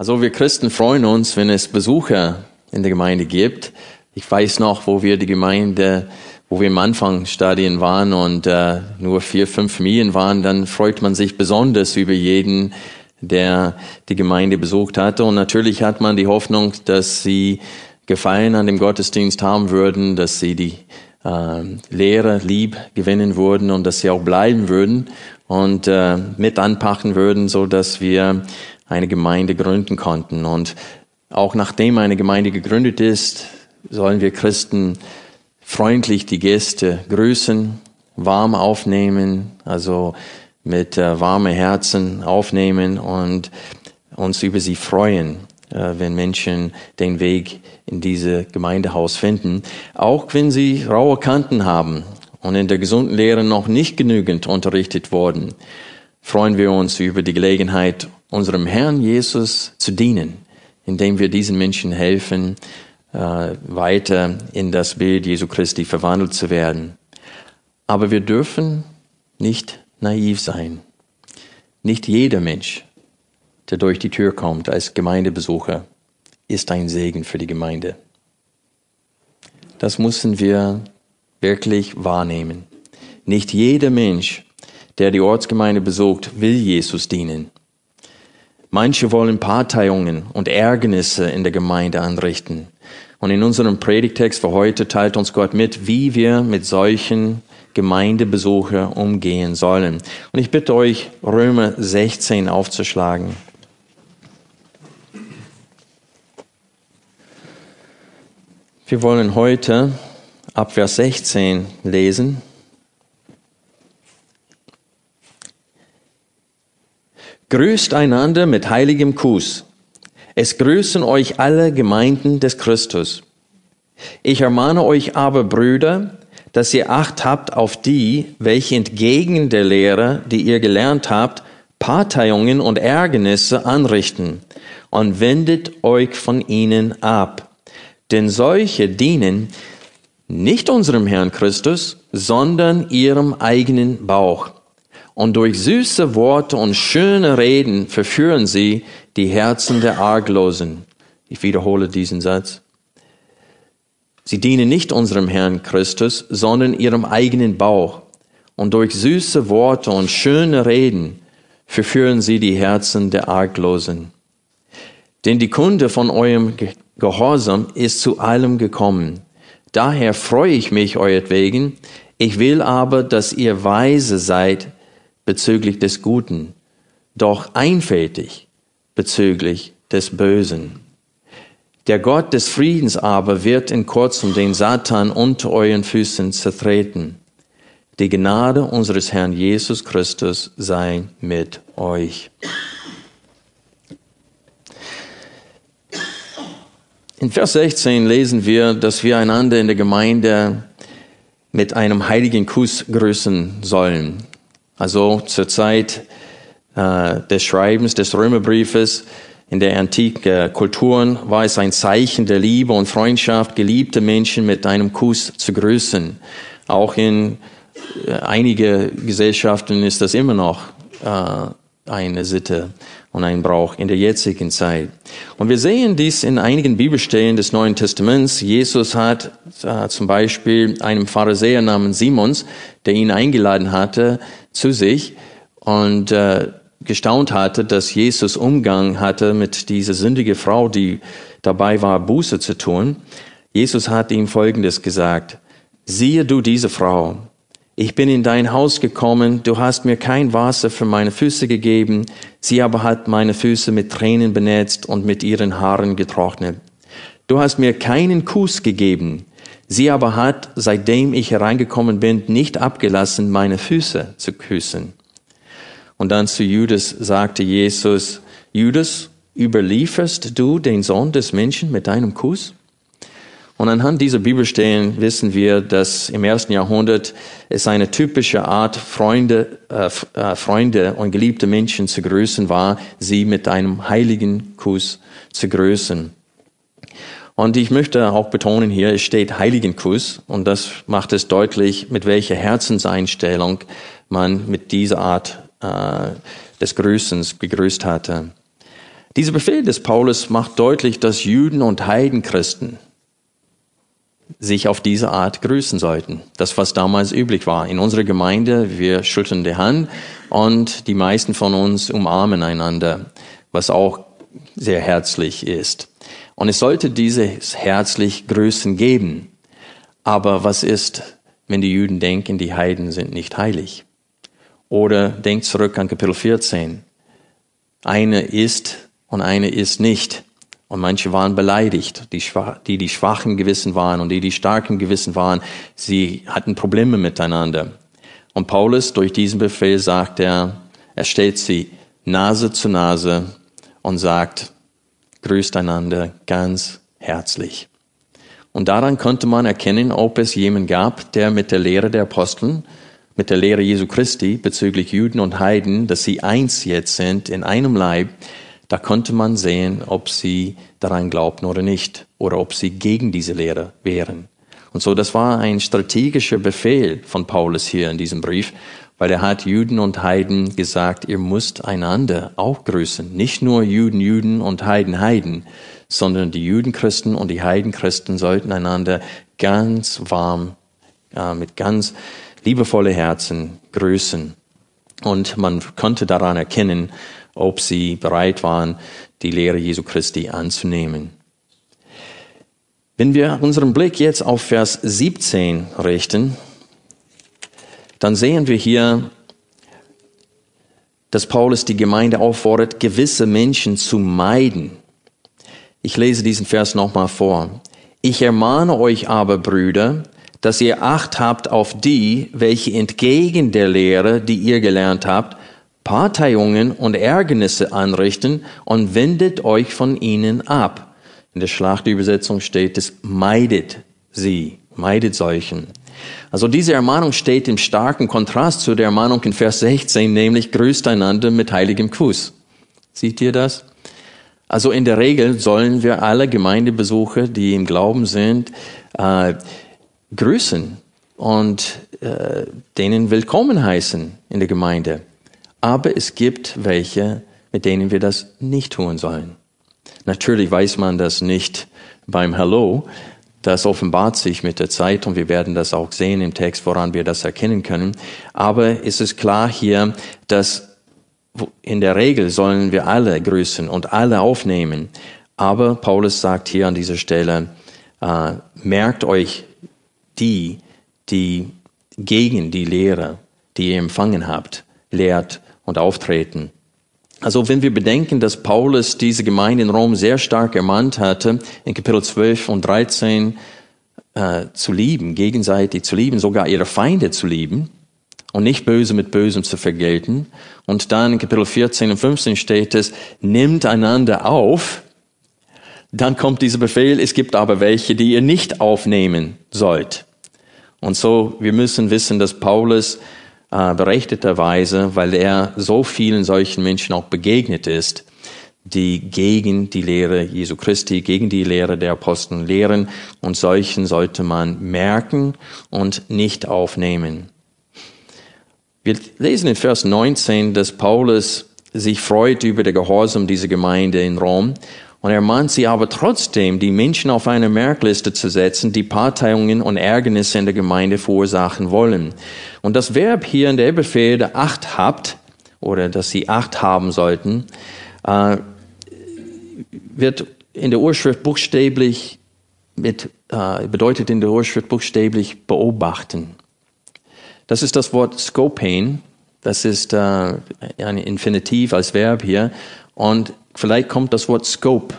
Also wir Christen freuen uns, wenn es Besucher in der Gemeinde gibt. Ich weiß noch, wo wir die Gemeinde, wo wir im Anfangsstadien waren und äh, nur vier, fünf Familien waren, dann freut man sich besonders über jeden, der die Gemeinde besucht hatte. Und natürlich hat man die Hoffnung, dass sie Gefallen an dem Gottesdienst haben würden, dass sie die äh, Lehre lieb gewinnen würden und dass sie auch bleiben würden und äh, mit anpacken würden, so dass wir eine Gemeinde gründen konnten. Und auch nachdem eine Gemeinde gegründet ist, sollen wir Christen freundlich die Gäste grüßen, warm aufnehmen, also mit äh, warmen Herzen aufnehmen und uns über sie freuen, äh, wenn Menschen den Weg in diese Gemeindehaus finden, auch wenn sie raue Kanten haben und in der gesunden Lehre noch nicht genügend unterrichtet wurden, freuen wir uns über die Gelegenheit, unserem Herrn Jesus zu dienen, indem wir diesen Menschen helfen, äh, weiter in das Bild Jesu Christi verwandelt zu werden. Aber wir dürfen nicht naiv sein. Nicht jeder Mensch, der durch die Tür kommt als Gemeindebesucher, ist ein Segen für die Gemeinde. Das müssen wir wirklich wahrnehmen. Nicht jeder Mensch, der die Ortsgemeinde besucht, will Jesus dienen. Manche wollen Parteiungen und Ärgernisse in der Gemeinde anrichten. Und in unserem Predigtext für heute teilt uns Gott mit, wie wir mit solchen Gemeindebesucher umgehen sollen. Und ich bitte euch, Römer 16 aufzuschlagen. Wir wollen heute ab Vers 16 lesen. Grüßt einander mit heiligem Kuss. Es grüßen euch alle Gemeinden des Christus. Ich ermahne euch aber, Brüder, dass ihr Acht habt auf die, welche entgegen der Lehre, die ihr gelernt habt, Parteiungen und Ärgernisse anrichten und wendet euch von ihnen ab. Denn solche dienen nicht unserem Herrn Christus, sondern ihrem eigenen Bauch und durch süße Worte und schöne Reden verführen sie die Herzen der Arglosen. Ich wiederhole diesen Satz. Sie dienen nicht unserem Herrn Christus, sondern ihrem eigenen Bauch. Und durch süße Worte und schöne Reden verführen sie die Herzen der Arglosen. Denn die Kunde von eurem Gehorsam ist zu allem gekommen. Daher freue ich mich euretwegen. Ich will aber, dass ihr weise seid bezüglich des Guten, doch einfältig bezüglich des Bösen. Der Gott des Friedens aber wird in kurzem den Satan unter euren Füßen zertreten. Die Gnade unseres Herrn Jesus Christus sei mit euch. In Vers 16 lesen wir, dass wir einander in der Gemeinde mit einem heiligen Kuss grüßen sollen. Also zur Zeit äh, des Schreibens des Römerbriefes in der antiken Kulturen war es ein Zeichen der Liebe und Freundschaft, geliebte Menschen mit einem Kuss zu grüßen. Auch in äh, einige Gesellschaften ist das immer noch äh, eine Sitte und ein Brauch in der jetzigen Zeit. Und wir sehen dies in einigen Bibelstellen des Neuen Testaments. Jesus hat äh, zum Beispiel einem Pharisäer namens Simons, der ihn eingeladen hatte, zu sich und äh, gestaunt hatte, dass Jesus Umgang hatte mit dieser sündige Frau, die dabei war, Buße zu tun. Jesus hat ihm Folgendes gesagt. Siehe du diese Frau. Ich bin in dein Haus gekommen, du hast mir kein Wasser für meine Füße gegeben, sie aber hat meine Füße mit Tränen benetzt und mit ihren Haaren getrocknet. Du hast mir keinen Kuss gegeben, Sie aber hat, seitdem ich hereingekommen bin, nicht abgelassen, meine Füße zu küssen. Und dann zu Judas sagte Jesus, Judas, überlieferst du den Sohn des Menschen mit deinem Kuss? Und anhand dieser Bibelstellen wissen wir, dass im ersten Jahrhundert es eine typische Art, Freunde, äh, äh, Freunde und geliebte Menschen zu grüßen war, sie mit einem heiligen Kuss zu grüßen. Und ich möchte auch betonen hier, es steht heiligen Kuss und das macht es deutlich, mit welcher Herzenseinstellung man mit dieser Art äh, des Grüßens gegrüßt hatte. Dieser Befehl des Paulus macht deutlich, dass Juden und Heidenchristen sich auf diese Art grüßen sollten. Das, was damals üblich war. In unserer Gemeinde, wir schütteln die Hand und die meisten von uns umarmen einander, was auch sehr herzlich ist. Und es sollte dieses herzlich Grüßen geben. Aber was ist, wenn die Juden denken, die Heiden sind nicht heilig? Oder denkt zurück an Kapitel 14. Eine ist und eine ist nicht. Und manche waren beleidigt, die, die die schwachen Gewissen waren und die die starken Gewissen waren. Sie hatten Probleme miteinander. Und Paulus, durch diesen Befehl sagt er, er stellt sie Nase zu Nase und sagt, grüßt einander ganz herzlich. Und daran konnte man erkennen, ob es jemanden gab, der mit der Lehre der Aposteln, mit der Lehre Jesu Christi bezüglich Juden und Heiden, dass sie eins jetzt sind in einem Leib, da konnte man sehen, ob sie daran glaubten oder nicht, oder ob sie gegen diese Lehre wären. Und so, das war ein strategischer Befehl von Paulus hier in diesem Brief, weil er hat Juden und Heiden gesagt, ihr müsst einander auch grüßen. Nicht nur Juden, Juden und Heiden, Heiden, sondern die Judenchristen und die Heidenchristen sollten einander ganz warm, äh, mit ganz liebevolle Herzen grüßen. Und man konnte daran erkennen, ob sie bereit waren, die Lehre Jesu Christi anzunehmen. Wenn wir unseren Blick jetzt auf Vers 17 richten, dann sehen wir hier, dass Paulus die Gemeinde auffordert, gewisse Menschen zu meiden. Ich lese diesen Vers nochmal vor. Ich ermahne euch aber, Brüder, dass ihr Acht habt auf die, welche entgegen der Lehre, die ihr gelernt habt, Parteiungen und Ärgernisse anrichten und wendet euch von ihnen ab. In der Schlachtübersetzung steht es, meidet sie, meidet solchen. Also diese Ermahnung steht im starken Kontrast zu der Ermahnung in Vers 16, nämlich grüßt einander mit heiligem Kuss. Seht ihr das? Also in der Regel sollen wir alle Gemeindebesucher, die im Glauben sind, äh, grüßen und äh, denen willkommen heißen in der Gemeinde. Aber es gibt welche, mit denen wir das nicht tun sollen. Natürlich weiß man das nicht beim Hello. Das offenbart sich mit der Zeit und wir werden das auch sehen im Text, woran wir das erkennen können. Aber es ist klar hier, dass in der Regel sollen wir alle grüßen und alle aufnehmen. Aber Paulus sagt hier an dieser Stelle, äh, merkt euch die, die gegen die Lehre, die ihr empfangen habt, lehrt und auftreten. Also wenn wir bedenken, dass Paulus diese Gemeinde in Rom sehr stark ermahnt hatte, in Kapitel 12 und 13 äh, zu lieben, gegenseitig zu lieben, sogar ihre Feinde zu lieben und nicht Böse mit Bösem zu vergelten. Und dann in Kapitel 14 und 15 steht es, nimmt einander auf. Dann kommt dieser Befehl, es gibt aber welche, die ihr nicht aufnehmen sollt. Und so, wir müssen wissen, dass Paulus äh, berechtigterweise, weil er so vielen solchen Menschen auch begegnet ist, die gegen die Lehre Jesu Christi, gegen die Lehre der Apostel lehren und solchen sollte man merken und nicht aufnehmen. Wir lesen in Vers 19, dass Paulus sich freut über den Gehorsam dieser Gemeinde in Rom und er mahnt sie aber trotzdem, die Menschen auf eine Merkliste zu setzen, die Parteiungen und Ärgernisse in der Gemeinde verursachen wollen. Und das Verb hier in der Befehl, Acht habt, oder dass sie Acht haben sollten, äh, wird in der Urschrift buchstäblich mit, äh, bedeutet in der Urschrift buchstäblich beobachten. Das ist das Wort scopain. Das ist äh, ein Infinitiv als Verb hier. Und vielleicht kommt das Wort Scope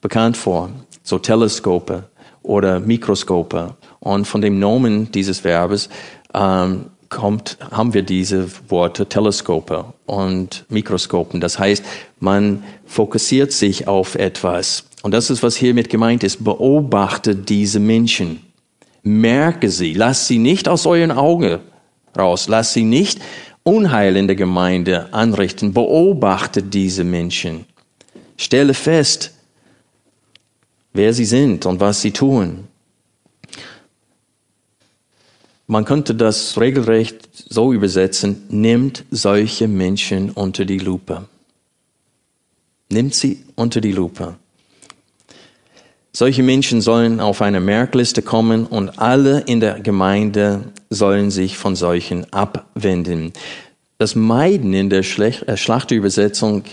bekannt vor, so Teleskope oder Mikroskope. Und von dem Nomen dieses Verbes ähm, kommt, haben wir diese Worte Teleskope und Mikroskopen. Das heißt, man fokussiert sich auf etwas. Und das ist, was hiermit gemeint ist. Beobachte diese Menschen. Merke sie. Lass sie nicht aus euren Augen raus. Lass sie nicht Unheil in der Gemeinde anrichten. Beobachte diese Menschen. Stelle fest, wer sie sind und was sie tun. Man könnte das regelrecht so übersetzen, nimmt solche Menschen unter die Lupe. Nimmt sie unter die Lupe. Solche Menschen sollen auf eine Merkliste kommen und alle in der Gemeinde sollen sich von solchen abwenden. Das Meiden in der äh, Schlachterübersetzung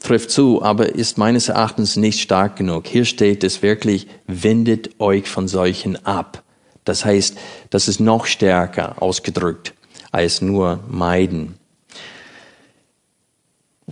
trifft zu, aber ist meines Erachtens nicht stark genug. Hier steht es wirklich, wendet euch von solchen ab. Das heißt, das ist noch stärker ausgedrückt als nur meiden.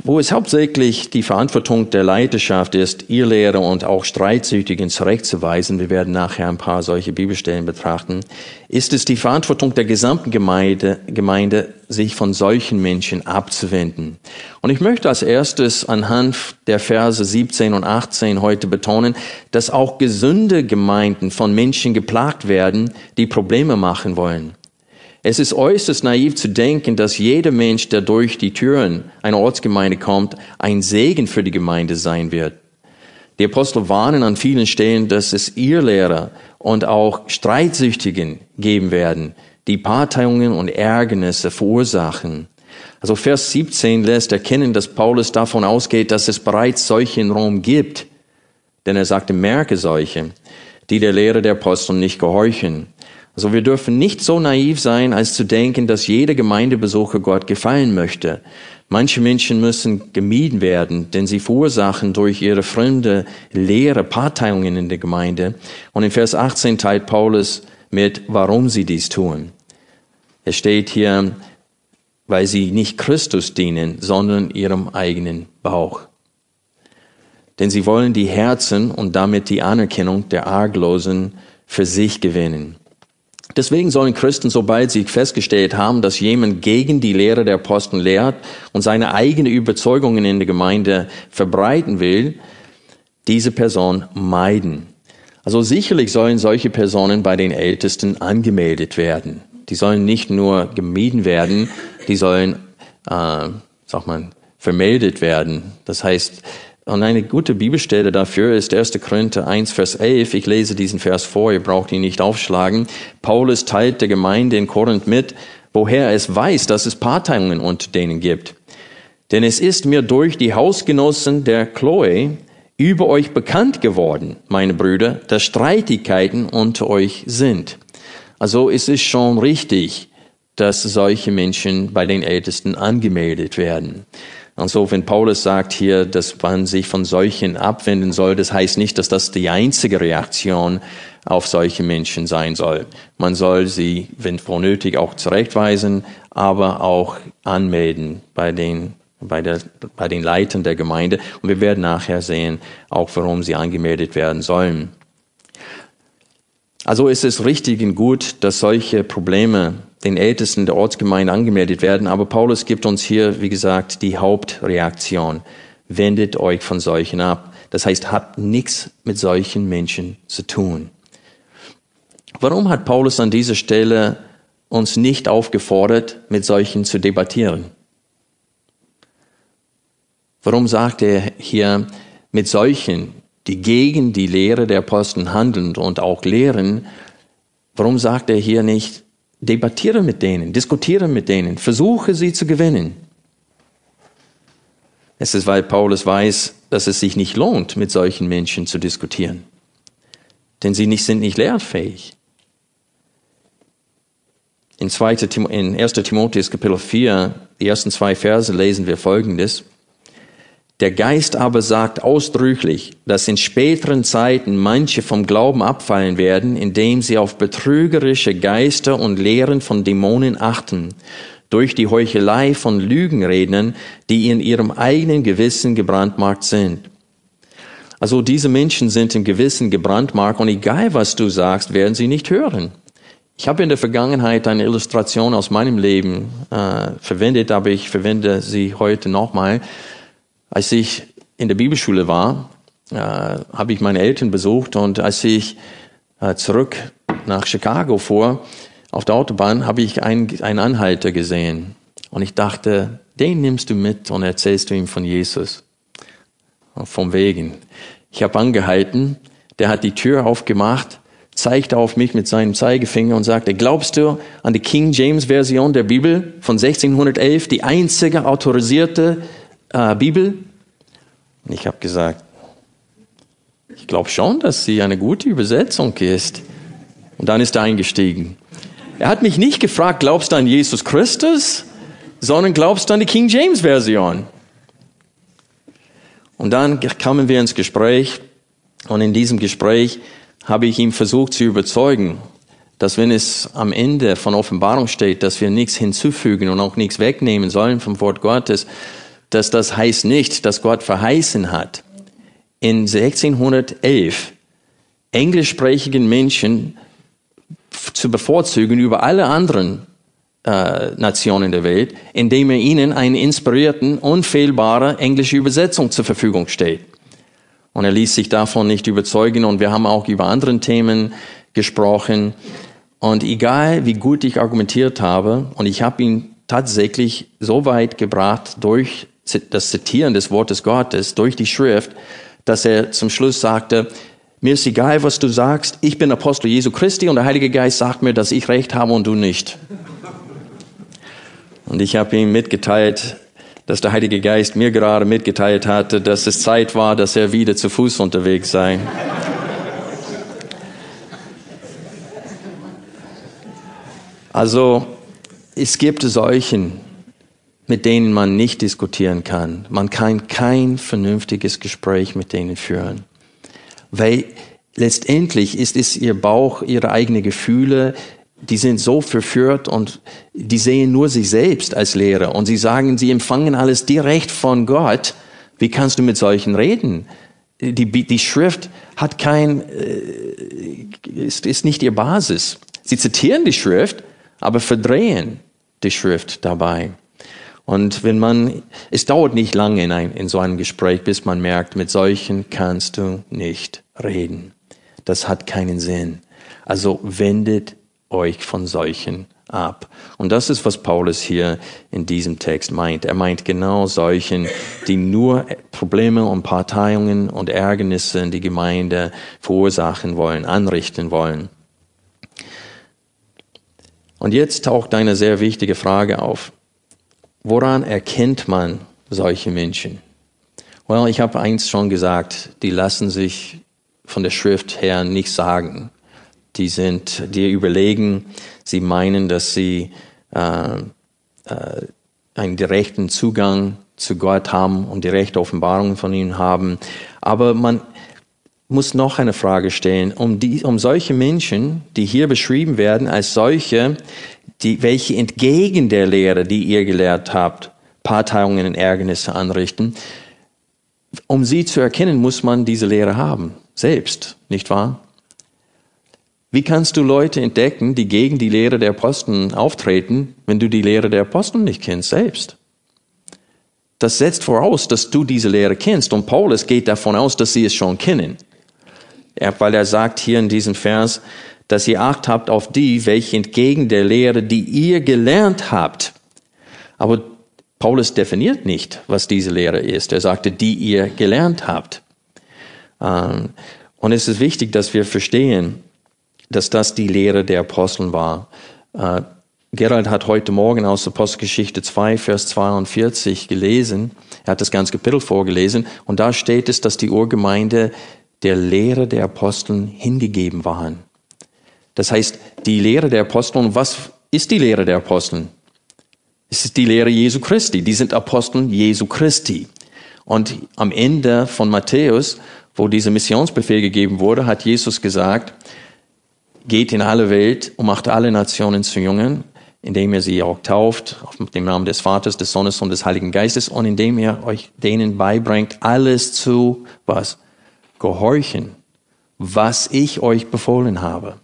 Wo es hauptsächlich die Verantwortung der Leiterschaft ist, ihr Lehrer und auch Streitsüchtigen zurechtzuweisen, wir werden nachher ein paar solche Bibelstellen betrachten, ist es die Verantwortung der gesamten Gemeinde, Gemeinde, sich von solchen Menschen abzuwenden. Und ich möchte als erstes anhand der Verse 17 und 18 heute betonen, dass auch gesunde Gemeinden von Menschen geplagt werden, die Probleme machen wollen. Es ist äußerst naiv zu denken, dass jeder Mensch, der durch die Türen einer Ortsgemeinde kommt, ein Segen für die Gemeinde sein wird. Die Apostel warnen an vielen Stellen, dass es ihr Lehrer und auch Streitsüchtigen geben werden, die Parteiungen und Ärgernisse verursachen. Also Vers 17 lässt erkennen, dass Paulus davon ausgeht, dass es bereits solche in Rom gibt. Denn er sagte, merke solche, die der Lehre der Apostel nicht gehorchen. Also wir dürfen nicht so naiv sein, als zu denken, dass jeder Gemeindebesucher Gott gefallen möchte. Manche Menschen müssen gemieden werden, denn sie verursachen durch ihre fremde Lehre Parteiungen in der Gemeinde. Und in Vers 18 teilt Paulus mit, warum sie dies tun. Es steht hier, weil sie nicht Christus dienen, sondern ihrem eigenen Bauch. Denn sie wollen die Herzen und damit die Anerkennung der Arglosen für sich gewinnen. Deswegen sollen Christen, sobald sie festgestellt haben, dass jemand gegen die Lehre der Apostel lehrt und seine eigene Überzeugungen in der Gemeinde verbreiten will, diese Person meiden. Also sicherlich sollen solche Personen bei den Ältesten angemeldet werden. Die sollen nicht nur gemieden werden, die sollen, äh, sag mal, vermeldet werden. Das heißt, und eine gute Bibelstelle dafür ist 1. Korinther 1, Vers 11. Ich lese diesen Vers vor, ihr braucht ihn nicht aufschlagen. Paulus teilt der Gemeinde in Korinth mit, woher es weiß, dass es Parteiungen unter denen gibt. Denn es ist mir durch die Hausgenossen der Chloe über euch bekannt geworden, meine Brüder, dass Streitigkeiten unter euch sind. Also es ist schon richtig, dass solche Menschen bei den Ältesten angemeldet werden. Und so, wenn Paulus sagt hier, dass man sich von solchen abwenden soll, das heißt nicht, dass das die einzige Reaktion auf solche Menschen sein soll. Man soll sie, wenn nötig, auch zurechtweisen, aber auch anmelden bei den, bei, der, bei den Leitern der Gemeinde. Und wir werden nachher sehen, auch warum sie angemeldet werden sollen. Also ist es richtig und gut, dass solche Probleme den Ältesten der Ortsgemeinde angemeldet werden. Aber Paulus gibt uns hier, wie gesagt, die Hauptreaktion. Wendet euch von solchen ab. Das heißt, habt nichts mit solchen Menschen zu tun. Warum hat Paulus an dieser Stelle uns nicht aufgefordert, mit solchen zu debattieren? Warum sagt er hier, mit solchen, die gegen die Lehre der Apostel handeln und auch lehren, warum sagt er hier nicht, Debattiere mit denen, diskutiere mit denen, versuche sie zu gewinnen. Es ist, weil Paulus weiß, dass es sich nicht lohnt, mit solchen Menschen zu diskutieren. Denn sie nicht, sind nicht lehrfähig. In, 2. in 1. Timotheus Kapitel 4, die ersten zwei Verse lesen wir Folgendes. Der Geist aber sagt ausdrücklich, dass in späteren Zeiten manche vom Glauben abfallen werden, indem sie auf betrügerische Geister und Lehren von Dämonen achten, durch die Heuchelei von Lügenrednern, die in ihrem eigenen Gewissen gebrandmarkt sind. Also diese Menschen sind im Gewissen gebrandmarkt und egal was du sagst, werden sie nicht hören. Ich habe in der Vergangenheit eine Illustration aus meinem Leben äh, verwendet, aber ich verwende sie heute nochmal. Als ich in der Bibelschule war, äh, habe ich meine Eltern besucht und als ich äh, zurück nach Chicago fuhr, auf der Autobahn, habe ich einen, einen Anhalter gesehen. Und ich dachte, den nimmst du mit und erzählst du ihm von Jesus. Vom Wegen. Ich habe angehalten, der hat die Tür aufgemacht zeigte auf mich mit seinem Zeigefinger und sagte, glaubst du an die King James Version der Bibel von 1611, die einzige autorisierte äh, Bibel? Und ich habe gesagt, ich glaube schon, dass sie eine gute Übersetzung ist. Und dann ist er eingestiegen. Er hat mich nicht gefragt, glaubst du an Jesus Christus, sondern glaubst du an die King James Version? Und dann kamen wir ins Gespräch und in diesem Gespräch habe ich ihm versucht zu überzeugen, dass wenn es am Ende von Offenbarung steht, dass wir nichts hinzufügen und auch nichts wegnehmen sollen vom Wort Gottes, dass das heißt nicht, dass Gott verheißen hat, in 1611 englischsprachigen Menschen zu bevorzugen über alle anderen äh, Nationen der Welt, indem er ihnen eine inspirierten, unfehlbare englische Übersetzung zur Verfügung steht. Und er ließ sich davon nicht überzeugen. Und wir haben auch über andere Themen gesprochen. Und egal, wie gut ich argumentiert habe, und ich habe ihn tatsächlich so weit gebracht durch das Zitieren des Wortes Gottes, durch die Schrift, dass er zum Schluss sagte, mir ist egal, was du sagst, ich bin Apostel Jesu Christi und der Heilige Geist sagt mir, dass ich recht habe und du nicht. Und ich habe ihm mitgeteilt, dass der Heilige Geist mir gerade mitgeteilt hatte, dass es Zeit war, dass er wieder zu Fuß unterwegs sei. Also es gibt solchen, mit denen man nicht diskutieren kann. Man kann kein vernünftiges Gespräch mit denen führen. Weil letztendlich ist es ihr Bauch, ihre eigenen Gefühle, die sind so verführt und die sehen nur sich selbst als Lehrer und sie sagen, sie empfangen alles direkt von Gott. Wie kannst du mit solchen reden? Die, die Schrift hat kein, äh, ist, ist nicht ihr Basis. Sie zitieren die Schrift, aber verdrehen die Schrift dabei. Und wenn man, es dauert nicht lange in, ein, in so einem Gespräch, bis man merkt, mit solchen kannst du nicht reden. Das hat keinen Sinn. Also wendet euch von solchen ab. Und das ist, was Paulus hier in diesem Text meint. Er meint genau solchen, die nur Probleme und Parteiungen und Ärgernisse in die Gemeinde verursachen wollen, anrichten wollen. Und jetzt taucht eine sehr wichtige Frage auf. Woran erkennt man solche Menschen? Well, ich habe eins schon gesagt, die lassen sich von der Schrift her nicht sagen die sind dir überlegen, sie meinen, dass sie äh, äh, einen direkten Zugang zu Gott haben und direkte Offenbarungen von ihm haben. Aber man muss noch eine Frage stellen, um, die, um solche Menschen, die hier beschrieben werden als solche, die, welche entgegen der Lehre, die ihr gelehrt habt, Parteiungen und Ärgernisse anrichten, um sie zu erkennen, muss man diese Lehre haben, selbst, nicht wahr? Wie kannst du Leute entdecken, die gegen die Lehre der Aposteln auftreten, wenn du die Lehre der Aposteln nicht kennst selbst? Das setzt voraus, dass du diese Lehre kennst. Und Paulus geht davon aus, dass sie es schon kennen. Weil er sagt hier in diesem Vers, dass ihr Acht habt auf die, welche entgegen der Lehre, die ihr gelernt habt. Aber Paulus definiert nicht, was diese Lehre ist. Er sagte, die ihr gelernt habt. Ähm, und es ist wichtig, dass wir verstehen, dass das die Lehre der Aposteln war. Äh, Gerald hat heute Morgen aus Apostelgeschichte 2, Vers 42 gelesen. Er hat das ganze Kapitel vorgelesen. Und da steht es, dass die Urgemeinde der Lehre der Aposteln hingegeben waren. Das heißt, die Lehre der Aposteln, was ist die Lehre der Aposteln? Es ist die Lehre Jesu Christi. Die sind Aposteln Jesu Christi. Und am Ende von Matthäus, wo dieser Missionsbefehl gegeben wurde, hat Jesus gesagt, geht in alle Welt und macht alle Nationen zu Jungen, indem ihr sie auch tauft, auf dem Namen des Vaters, des Sohnes und des Heiligen Geistes und indem ihr euch denen beibringt, alles zu, was? Gehorchen, was ich euch befohlen habe.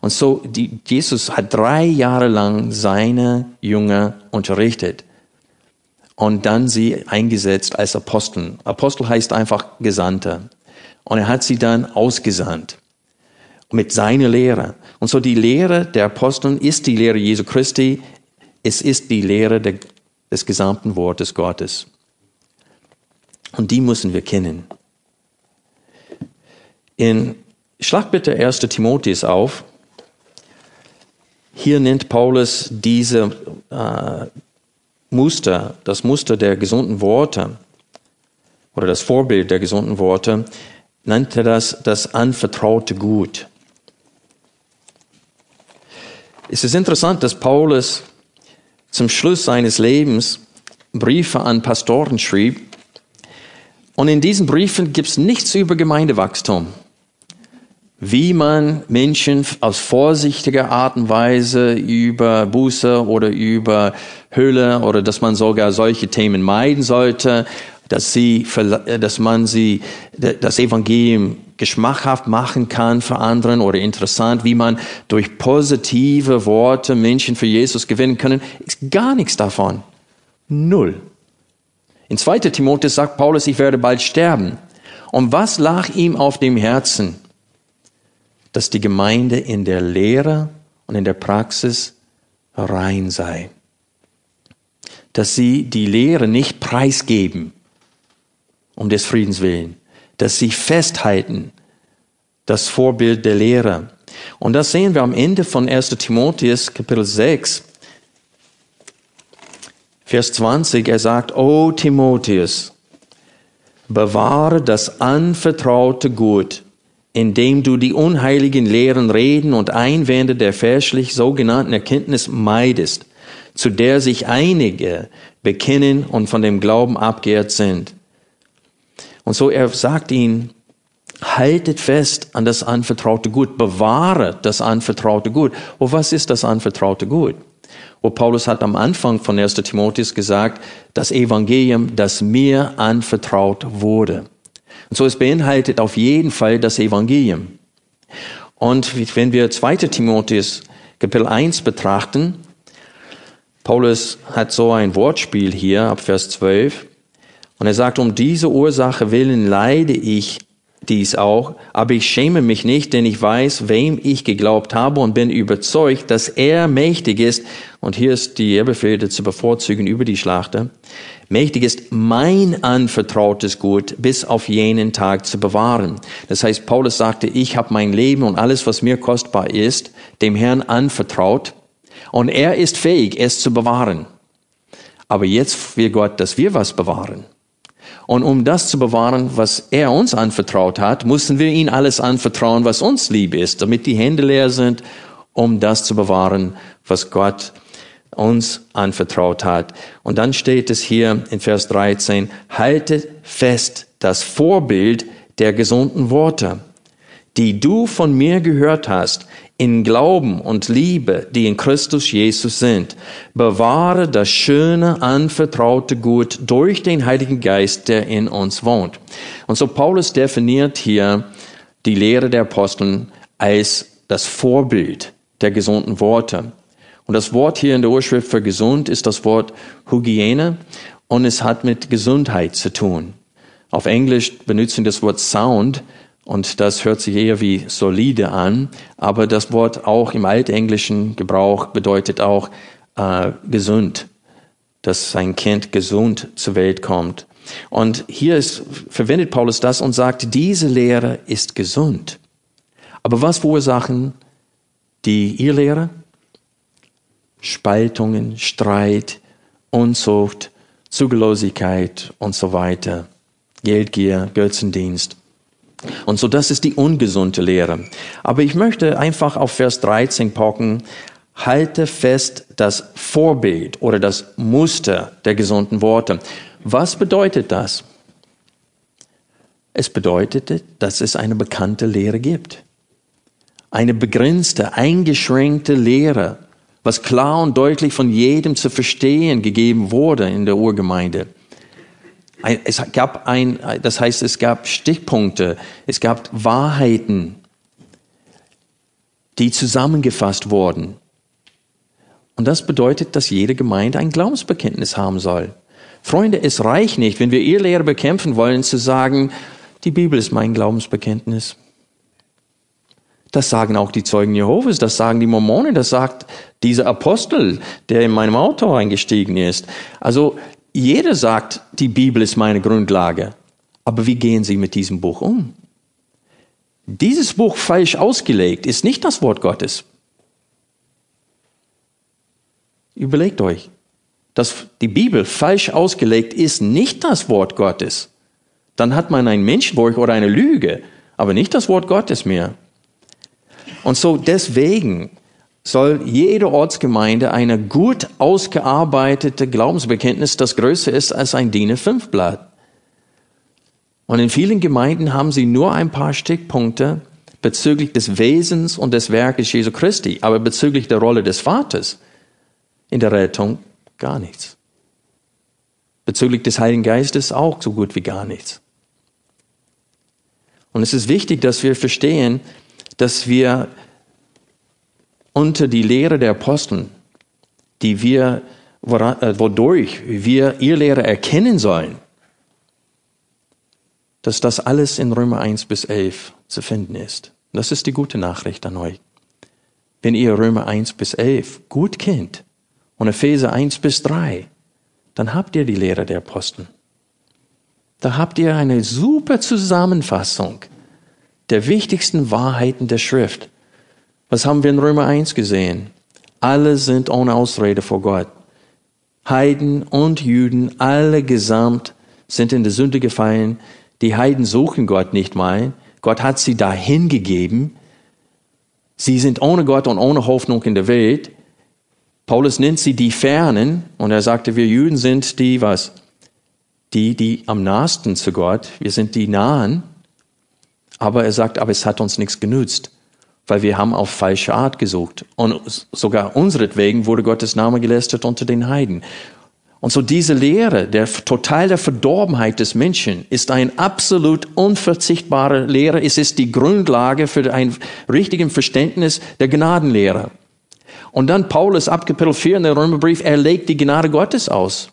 Und so, die, Jesus hat drei Jahre lang seine Jünger unterrichtet und dann sie eingesetzt als Aposteln. Apostel heißt einfach Gesandter. Und er hat sie dann ausgesandt mit seiner Lehre. Und so die Lehre der Aposteln ist die Lehre Jesu Christi. Es ist die Lehre der, des gesamten Wortes Gottes. Und die müssen wir kennen. In Schlag bitte 1. Timotheus auf. Hier nennt Paulus diese äh, Muster, das Muster der gesunden Worte oder das Vorbild der gesunden Worte, nennt er das das anvertraute Gut. Es ist interessant, dass Paulus zum Schluss seines Lebens Briefe an Pastoren schrieb. Und in diesen Briefen gibt es nichts über Gemeindewachstum wie man Menschen aus vorsichtiger Art und Weise über Buße oder über Höhle oder dass man sogar solche Themen meiden sollte, dass sie, dass man sie, das Evangelium geschmackhaft machen kann für anderen oder interessant, wie man durch positive Worte Menschen für Jesus gewinnen können, ist gar nichts davon. Null. In 2. Timotheus sagt Paulus, ich werde bald sterben. Und was lag ihm auf dem Herzen? Dass die Gemeinde in der Lehre und in der Praxis rein sei. Dass sie die Lehre nicht preisgeben, um des Friedens willen. Dass sie festhalten, das Vorbild der Lehre. Und das sehen wir am Ende von 1 Timotheus Kapitel 6, Vers 20. Er sagt, O Timotheus, bewahre das anvertraute Gut, indem du die unheiligen leeren Reden und Einwände der fälschlich sogenannten Erkenntnis meidest, zu der sich einige bekennen und von dem Glauben abgehrt sind. Und so er sagt ihnen, haltet fest an das anvertraute Gut, bewahre das anvertraute Gut. Und was ist das anvertraute Gut? Wo Paulus hat am Anfang von 1. Timotheus gesagt, das Evangelium, das mir anvertraut wurde. Und so es beinhaltet auf jeden Fall das Evangelium. Und wenn wir 2. Timotheus Kapitel 1 betrachten, Paulus hat so ein Wortspiel hier ab Vers 12. Und er sagt, um diese Ursache willen leide ich dies auch, aber ich schäme mich nicht, denn ich weiß, wem ich geglaubt habe und bin überzeugt, dass er mächtig ist, und hier ist die Erbefehle zu bevorzugen über die Schlachter, mächtig ist, mein anvertrautes Gut bis auf jenen Tag zu bewahren. Das heißt, Paulus sagte, ich habe mein Leben und alles, was mir kostbar ist, dem Herrn anvertraut, und er ist fähig, es zu bewahren. Aber jetzt will Gott, dass wir was bewahren. Und um das zu bewahren, was er uns anvertraut hat, mussten wir ihm alles anvertrauen, was uns lieb ist, damit die Hände leer sind, um das zu bewahren, was Gott uns anvertraut hat. Und dann steht es hier in Vers 13, haltet fest das Vorbild der gesunden Worte, die du von mir gehört hast, in Glauben und Liebe, die in Christus Jesus sind. Bewahre das schöne, anvertraute Gut durch den Heiligen Geist, der in uns wohnt. Und so Paulus definiert hier die Lehre der Aposteln als das Vorbild der gesunden Worte. Und das Wort hier in der Urschrift für gesund ist das Wort Hygiene und es hat mit Gesundheit zu tun. Auf Englisch benutzen das Wort Sound und das hört sich eher wie solide an, aber das Wort auch im altenglischen Gebrauch bedeutet auch äh, gesund, dass sein Kind gesund zur Welt kommt. Und hier ist, verwendet Paulus das und sagt, diese Lehre ist gesund. Aber was verursachen die Irrlehre? Spaltungen, Streit, Unzucht, Zugelosigkeit und so weiter, Geldgier, Götzendienst. Und so, das ist die ungesunde Lehre. Aber ich möchte einfach auf Vers 13 pocken, halte fest das Vorbild oder das Muster der gesunden Worte. Was bedeutet das? Es bedeutete, dass es eine bekannte Lehre gibt. Eine begrenzte, eingeschränkte Lehre, was klar und deutlich von jedem zu verstehen gegeben wurde in der Urgemeinde es gab ein, das heißt, es gab Stichpunkte, es gab Wahrheiten. die zusammengefasst wurden. Und das bedeutet, dass jede Gemeinde ein Glaubensbekenntnis haben soll. Freunde, es reicht nicht, wenn wir ihr Lehre bekämpfen wollen, zu sagen, die Bibel ist mein Glaubensbekenntnis. Das sagen auch die Zeugen Jehovas, das sagen die Mormonen, das sagt dieser Apostel, der in meinem Auto eingestiegen ist. Also jeder sagt, die Bibel ist meine Grundlage. Aber wie gehen sie mit diesem Buch um? Dieses Buch falsch ausgelegt ist nicht das Wort Gottes. Überlegt euch, dass die Bibel falsch ausgelegt ist nicht das Wort Gottes. Dann hat man ein Menschenwort oder eine Lüge, aber nicht das Wort Gottes mehr. Und so deswegen soll jede Ortsgemeinde eine gut ausgearbeitete Glaubensbekenntnis, das größer ist als ein DIN A5 Blatt. Und in vielen Gemeinden haben sie nur ein paar Stichpunkte bezüglich des Wesens und des Werkes Jesu Christi, aber bezüglich der Rolle des Vaters in der Rettung gar nichts. Bezüglich des Heiligen Geistes auch so gut wie gar nichts. Und es ist wichtig, dass wir verstehen, dass wir unter die Lehre der Apostel, die wir, äh, wodurch wir ihr Lehre erkennen sollen, dass das alles in Römer 1 bis 11 zu finden ist. Das ist die gute Nachricht an euch. Wenn ihr Römer 1 bis 11 gut kennt und Epheser 1 bis 3, dann habt ihr die Lehre der Apostel. Da habt ihr eine super Zusammenfassung der wichtigsten Wahrheiten der Schrift. Was haben wir in Römer 1 gesehen? Alle sind ohne Ausrede vor Gott. Heiden und Juden, alle gesamt sind in der Sünde gefallen. Die Heiden suchen Gott nicht mal. Gott hat sie dahin gegeben. Sie sind ohne Gott und ohne Hoffnung in der Welt. Paulus nennt sie die Fernen und er sagte, wir Juden sind die was? Die, die am nahesten zu Gott. Wir sind die Nahen. Aber er sagt, aber es hat uns nichts genützt, weil wir haben auf falsche Art gesucht. Und sogar unseretwegen wurde Gottes Name gelästert unter den Heiden. Und so diese Lehre der total der Verdorbenheit des Menschen ist ein absolut unverzichtbare Lehre. Es ist die Grundlage für ein richtigen Verständnis der Gnadenlehre. Und dann Paulus ab Kapitel 4 in der Römerbrief, er legt die Gnade Gottes aus.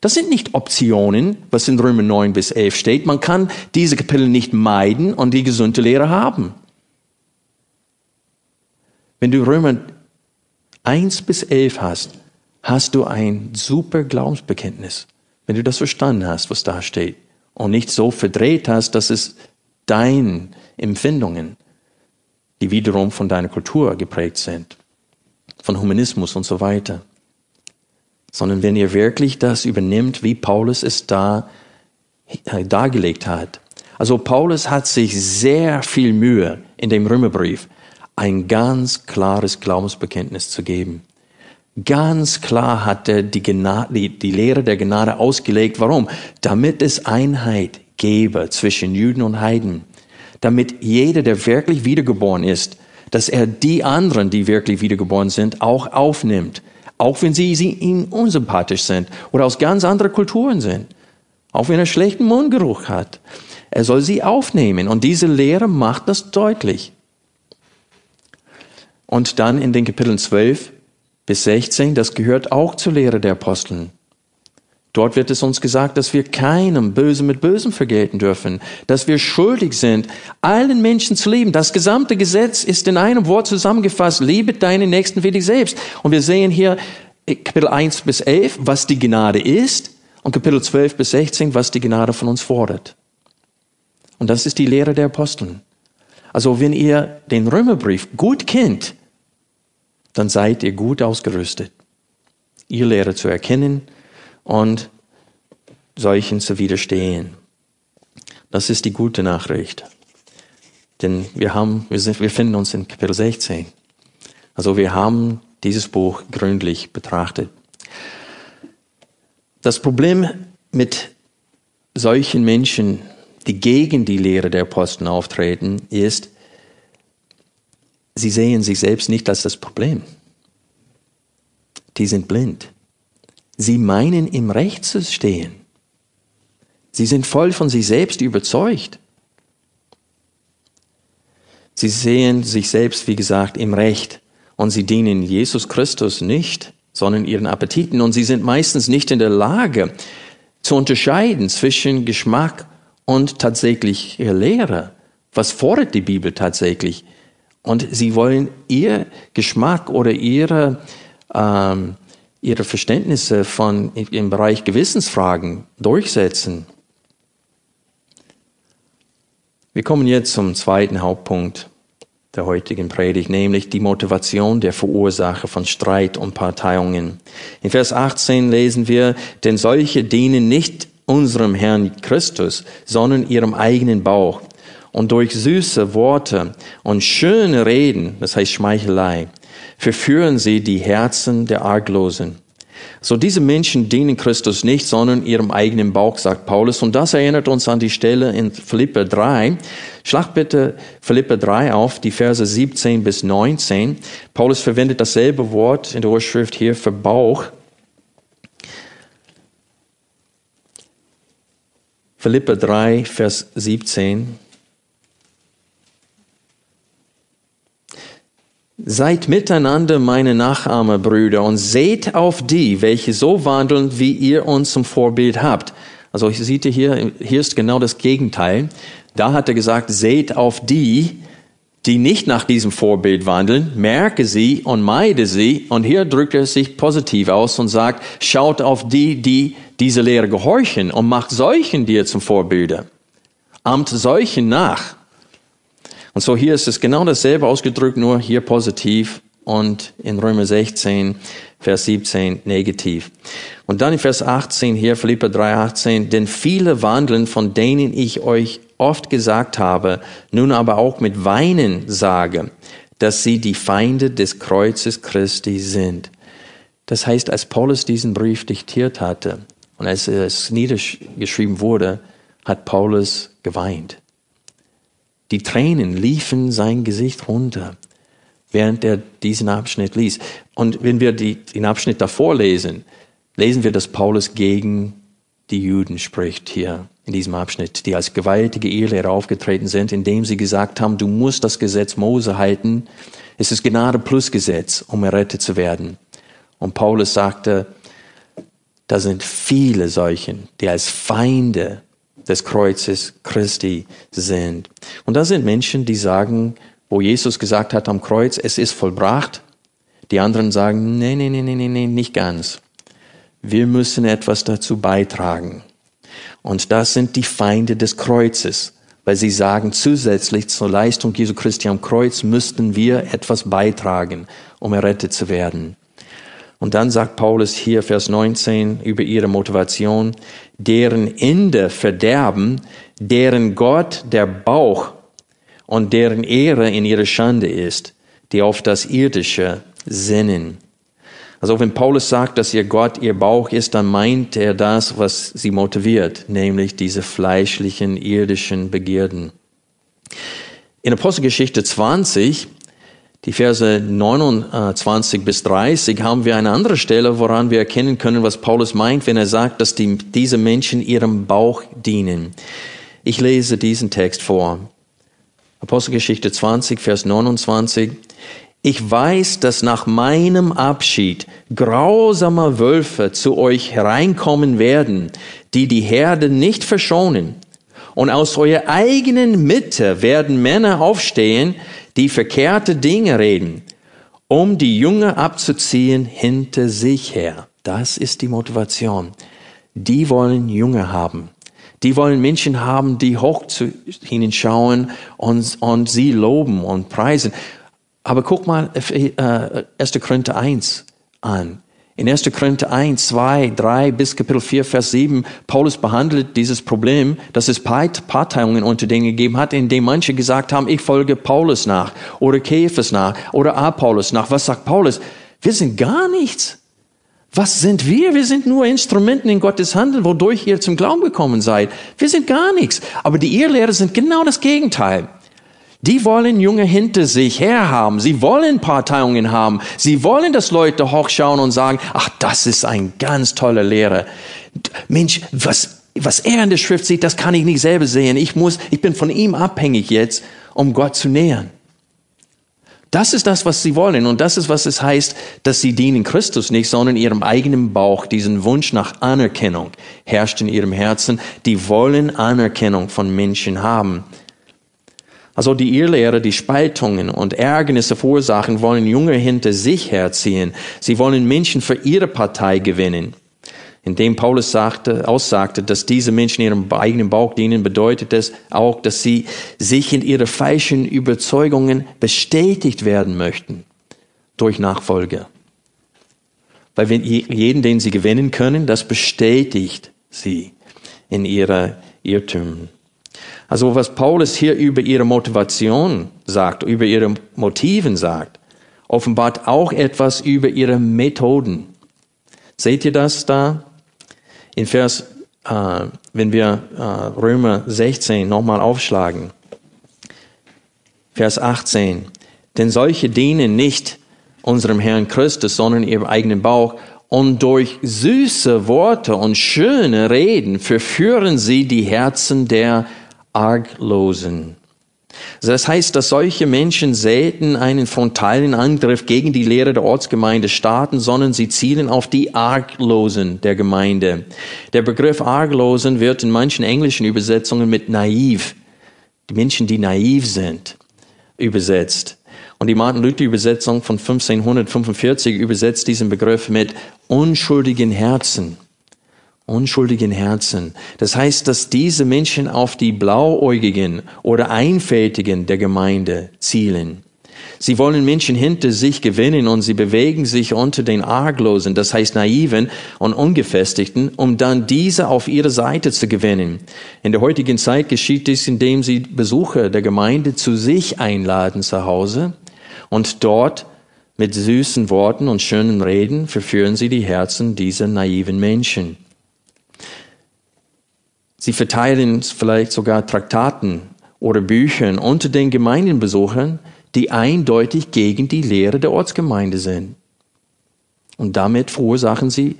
Das sind nicht Optionen, was in Römer 9 bis 11 steht. Man kann diese Kapitel nicht meiden und die gesunde Lehre haben. Wenn du Römer 1 bis 11 hast, hast du ein super Glaubensbekenntnis. Wenn du das verstanden hast, was da steht und nicht so verdreht hast, dass es deine Empfindungen, die wiederum von deiner Kultur geprägt sind, von Humanismus und so weiter sondern wenn ihr wirklich das übernimmt, wie Paulus es da äh, dargelegt hat. Also Paulus hat sich sehr viel Mühe in dem Römerbrief, ein ganz klares Glaubensbekenntnis zu geben. Ganz klar hat er die, Gnade, die, die Lehre der Gnade ausgelegt. Warum? Damit es Einheit gebe zwischen Juden und Heiden. Damit jeder, der wirklich wiedergeboren ist, dass er die anderen, die wirklich wiedergeboren sind, auch aufnimmt auch wenn sie, sie ihm unsympathisch sind oder aus ganz anderen Kulturen sind, auch wenn er schlechten Mundgeruch hat. Er soll sie aufnehmen und diese Lehre macht das deutlich. Und dann in den Kapiteln 12 bis 16, das gehört auch zur Lehre der Aposteln. Dort wird es uns gesagt, dass wir keinem Böse mit Bösem vergelten dürfen, dass wir schuldig sind, allen Menschen zu lieben. Das gesamte Gesetz ist in einem Wort zusammengefasst, liebe deinen Nächsten wie dich selbst. Und wir sehen hier Kapitel 1 bis 11, was die Gnade ist, und Kapitel 12 bis 16, was die Gnade von uns fordert. Und das ist die Lehre der Aposteln. Also wenn ihr den Römerbrief gut kennt, dann seid ihr gut ausgerüstet, ihr Lehre zu erkennen, und solchen zu widerstehen. Das ist die gute Nachricht. Denn wir haben, wir, sind, wir finden uns in Kapitel 16. Also wir haben dieses Buch gründlich betrachtet. Das Problem mit solchen Menschen, die gegen die Lehre der Apostel auftreten, ist, sie sehen sich selbst nicht als das Problem. Die sind blind. Sie meinen im Recht zu stehen. Sie sind voll von sich selbst überzeugt. Sie sehen sich selbst, wie gesagt, im Recht. Und sie dienen Jesus Christus nicht, sondern ihren Appetiten. Und sie sind meistens nicht in der Lage zu unterscheiden zwischen Geschmack und tatsächlich Lehre. Was fordert die Bibel tatsächlich? Und sie wollen ihr Geschmack oder ihre, ähm, ihre Verständnisse von, im Bereich Gewissensfragen durchsetzen. Wir kommen jetzt zum zweiten Hauptpunkt der heutigen Predigt, nämlich die Motivation der Verursacher von Streit und Parteiungen. In Vers 18 lesen wir, denn solche dienen nicht unserem Herrn Christus, sondern ihrem eigenen Bauch und durch süße Worte und schöne Reden, das heißt Schmeichelei, verführen sie die Herzen der Arglosen. So diese Menschen dienen Christus nicht, sondern ihrem eigenen Bauch, sagt Paulus. Und das erinnert uns an die Stelle in Philippe 3. Schlag bitte Philippe 3 auf, die Verse 17 bis 19. Paulus verwendet dasselbe Wort in der Urschrift hier für Bauch. Philippe 3, Vers 17. Seid miteinander meine Nachahmer, Brüder, und seht auf die, welche so wandeln, wie ihr uns zum Vorbild habt. Also ich ihr hier, hier ist genau das Gegenteil. Da hat er gesagt, seht auf die, die nicht nach diesem Vorbild wandeln, merke sie und meide sie. Und hier drückt er sich positiv aus und sagt, schaut auf die, die diese Lehre gehorchen und macht solchen dir zum Vorbilder. Amt solchen nach. Und so hier ist es genau dasselbe ausgedrückt, nur hier positiv und in Römer 16, Vers 17 negativ. Und dann in Vers 18 hier, Philippa 3, 18, denn viele wandeln, von denen ich euch oft gesagt habe, nun aber auch mit Weinen sage, dass sie die Feinde des Kreuzes Christi sind. Das heißt, als Paulus diesen Brief diktiert hatte und als es niedergeschrieben wurde, hat Paulus geweint. Die Tränen liefen sein Gesicht runter, während er diesen Abschnitt liest. Und wenn wir die, den Abschnitt davor lesen, lesen wir, dass Paulus gegen die Juden spricht hier in diesem Abschnitt, die als gewaltige Ehelehrer aufgetreten sind, indem sie gesagt haben, du musst das Gesetz Mose halten. Es ist Gnade plus Gesetz, um errettet zu werden. Und Paulus sagte, da sind viele solchen, die als Feinde des Kreuzes Christi sind. Und da sind Menschen, die sagen, wo Jesus gesagt hat am Kreuz, es ist vollbracht. Die anderen sagen, nee, nee, nee, nee, nee, nee, nicht ganz. Wir müssen etwas dazu beitragen. Und das sind die Feinde des Kreuzes, weil sie sagen, zusätzlich zur Leistung Jesu Christi am Kreuz müssten wir etwas beitragen, um errettet zu werden. Und dann sagt Paulus hier, Vers 19, über ihre Motivation, deren Ende verderben, deren Gott der Bauch und deren Ehre in ihrer Schande ist, die auf das Irdische sinnen. Also wenn Paulus sagt, dass ihr Gott ihr Bauch ist, dann meint er das, was sie motiviert, nämlich diese fleischlichen, irdischen Begierden. In Apostelgeschichte 20 die Verse 29 bis 30 haben wir eine andere Stelle, woran wir erkennen können, was Paulus meint, wenn er sagt, dass die, diese Menschen ihrem Bauch dienen. Ich lese diesen Text vor. Apostelgeschichte 20, Vers 29. Ich weiß, dass nach meinem Abschied grausamer Wölfe zu euch hereinkommen werden, die die Herde nicht verschonen. Und aus eurer eigenen Mitte werden Männer aufstehen, die verkehrte Dinge reden, um die Jünger abzuziehen hinter sich her. Das ist die Motivation. Die wollen Jünger haben. Die wollen Menschen haben, die hoch zu ihnen schauen und, und sie loben und preisen. Aber guck mal äh, 1. Korinther 1 an. In 1. Korinther 1, 2, 3 bis Kapitel 4, Vers 7, Paulus behandelt dieses Problem, dass es Parteiungen unter denen gegeben hat, in dem manche gesagt haben, ich folge Paulus nach oder Käfers nach oder Apollos nach. Was sagt Paulus? Wir sind gar nichts. Was sind wir? Wir sind nur Instrumenten in Gottes Handeln, wodurch ihr zum Glauben gekommen seid. Wir sind gar nichts. Aber die Irrlehrer sind genau das Gegenteil. Die wollen Junge hinter sich herhaben. Sie wollen Parteiungen haben. Sie wollen, dass Leute hochschauen und sagen, ach, das ist ein ganz toller Lehrer. Mensch, was, was er in der Schrift sieht, das kann ich nicht selber sehen. Ich muss, ich bin von ihm abhängig jetzt, um Gott zu nähern. Das ist das, was sie wollen. Und das ist, was es heißt, dass sie dienen Christus nicht, sondern ihrem eigenen Bauch. Diesen Wunsch nach Anerkennung herrscht in ihrem Herzen. Die wollen Anerkennung von Menschen haben. Also die Irrlehrer, die Spaltungen und Ärgernisse verursachen, wollen Jünger hinter sich herziehen. Sie wollen Menschen für ihre Partei gewinnen. Indem Paulus sagte, aussagte, dass diese Menschen ihrem eigenen Bauch dienen, bedeutet es auch, dass sie sich in ihre falschen Überzeugungen bestätigt werden möchten durch Nachfolge. Weil wenn jeden, den sie gewinnen können, das bestätigt sie in ihrer Irrtümen. Also was Paulus hier über ihre Motivation sagt, über ihre Motiven sagt, offenbart auch etwas über ihre Methoden. Seht ihr das da? in Vers, äh, wenn wir äh, Römer 16 nochmal aufschlagen, Vers 18, denn solche dienen nicht unserem Herrn Christus, sondern ihrem eigenen Bauch, und durch süße Worte und schöne Reden verführen sie die Herzen der Arglosen. Das heißt, dass solche Menschen selten einen frontalen Angriff gegen die Lehre der Ortsgemeinde starten, sondern sie zielen auf die Arglosen der Gemeinde. Der Begriff Arglosen wird in manchen englischen Übersetzungen mit naiv, die Menschen, die naiv sind, übersetzt. Und die Martin Luther Übersetzung von 1545 übersetzt diesen Begriff mit unschuldigen Herzen unschuldigen Herzen. Das heißt, dass diese Menschen auf die Blauäugigen oder Einfältigen der Gemeinde zielen. Sie wollen Menschen hinter sich gewinnen und sie bewegen sich unter den Arglosen, das heißt naiven und ungefestigten, um dann diese auf ihre Seite zu gewinnen. In der heutigen Zeit geschieht dies, indem sie Besucher der Gemeinde zu sich einladen zu Hause und dort mit süßen Worten und schönen Reden verführen sie die Herzen dieser naiven Menschen. Sie verteilen vielleicht sogar Traktaten oder Büchern unter den Gemeindenbesuchern, die eindeutig gegen die Lehre der Ortsgemeinde sind. Und damit verursachen sie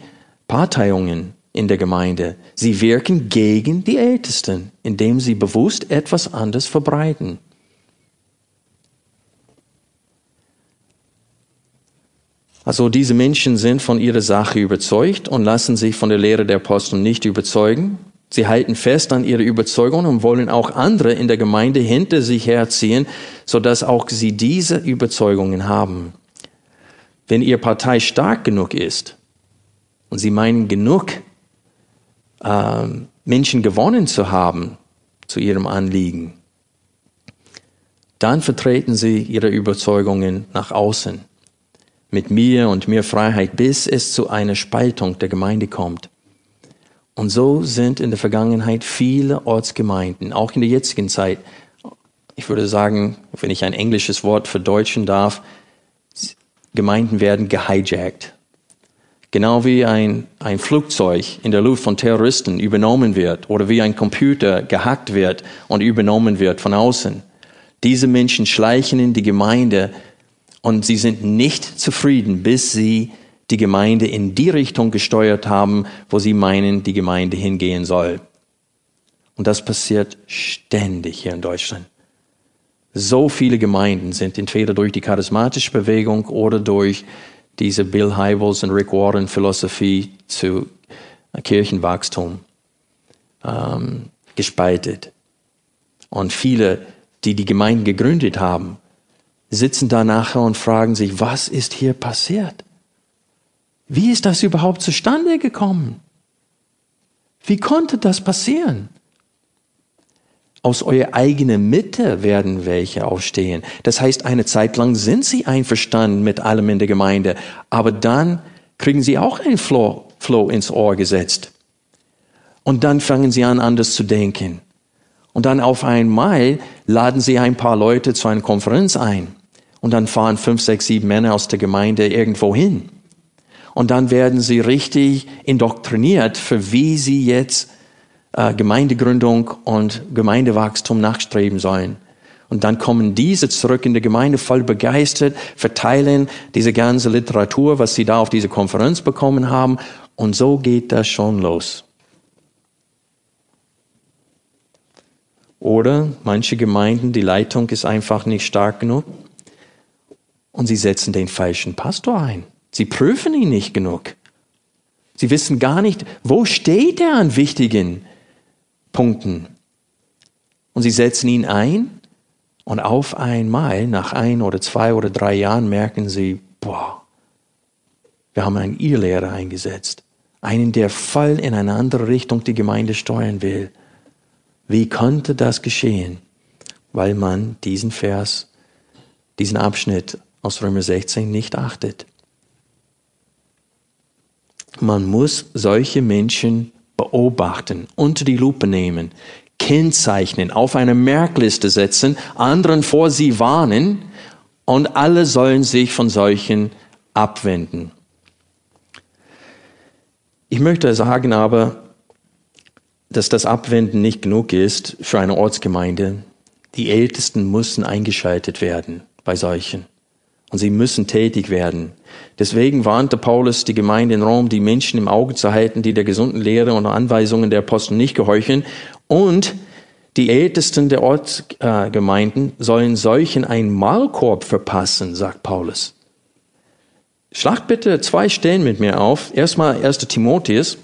Parteiungen in der Gemeinde. Sie wirken gegen die Ältesten, indem sie bewusst etwas anderes verbreiten. Also diese Menschen sind von ihrer Sache überzeugt und lassen sich von der Lehre der Apostel nicht überzeugen. Sie halten fest an ihre Überzeugung und wollen auch andere in der Gemeinde hinter sich herziehen, sodass auch sie diese Überzeugungen haben. Wenn ihr Partei stark genug ist und sie meinen genug äh, Menschen gewonnen zu haben zu ihrem Anliegen, dann vertreten sie ihre Überzeugungen nach außen mit mir und mehr Freiheit, bis es zu einer Spaltung der Gemeinde kommt. Und so sind in der Vergangenheit viele Ortsgemeinden, auch in der jetzigen Zeit, ich würde sagen, wenn ich ein englisches Wort verdeutschen darf, Gemeinden werden gehijackt. Genau wie ein, ein Flugzeug in der Luft von Terroristen übernommen wird oder wie ein Computer gehackt wird und übernommen wird von außen. Diese Menschen schleichen in die Gemeinde und sie sind nicht zufrieden, bis sie die Gemeinde in die Richtung gesteuert haben, wo sie meinen, die Gemeinde hingehen soll. Und das passiert ständig hier in Deutschland. So viele Gemeinden sind entweder durch die charismatische Bewegung oder durch diese Bill Hybels und Rick Warren Philosophie zu Kirchenwachstum ähm, gespaltet. Und viele, die die Gemeinden gegründet haben, sitzen da nachher und fragen sich, was ist hier passiert? Wie ist das überhaupt zustande gekommen? Wie konnte das passieren? Aus eurer eigenen Mitte werden welche aufstehen. Das heißt, eine Zeit lang sind sie einverstanden mit allem in der Gemeinde, aber dann kriegen sie auch ein Flow, Flow ins Ohr gesetzt. Und dann fangen sie an, anders zu denken. Und dann auf einmal laden sie ein paar Leute zu einer Konferenz ein. Und dann fahren fünf, sechs, sieben Männer aus der Gemeinde irgendwo hin und dann werden sie richtig indoktriniert, für wie sie jetzt äh, Gemeindegründung und Gemeindewachstum nachstreben sollen. Und dann kommen diese zurück in die Gemeinde voll begeistert, verteilen diese ganze Literatur, was sie da auf diese Konferenz bekommen haben. Und so geht das schon los. Oder manche Gemeinden, die Leitung ist einfach nicht stark genug Und sie setzen den falschen Pastor ein. Sie prüfen ihn nicht genug. Sie wissen gar nicht, wo steht er an wichtigen Punkten. Und sie setzen ihn ein und auf einmal, nach ein oder zwei oder drei Jahren, merken sie, boah, wir haben einen Irrlehrer eingesetzt. Einen, der voll in eine andere Richtung die Gemeinde steuern will. Wie konnte das geschehen? Weil man diesen Vers, diesen Abschnitt aus Römer 16 nicht achtet. Man muss solche Menschen beobachten, unter die Lupe nehmen, kennzeichnen, auf eine Merkliste setzen, anderen vor sie warnen und alle sollen sich von solchen abwenden. Ich möchte sagen aber, dass das Abwenden nicht genug ist für eine Ortsgemeinde. Die Ältesten müssen eingeschaltet werden bei solchen. Und sie müssen tätig werden. Deswegen warnte Paulus die Gemeinde in Rom, die Menschen im Auge zu halten, die der gesunden Lehre und Anweisungen der Apostel nicht gehorchen. Und die Ältesten der Ortsgemeinden sollen solchen einen Mahlkorb verpassen, sagt Paulus. Schlagt bitte zwei Stellen mit mir auf. Erstmal 1. Timotheus.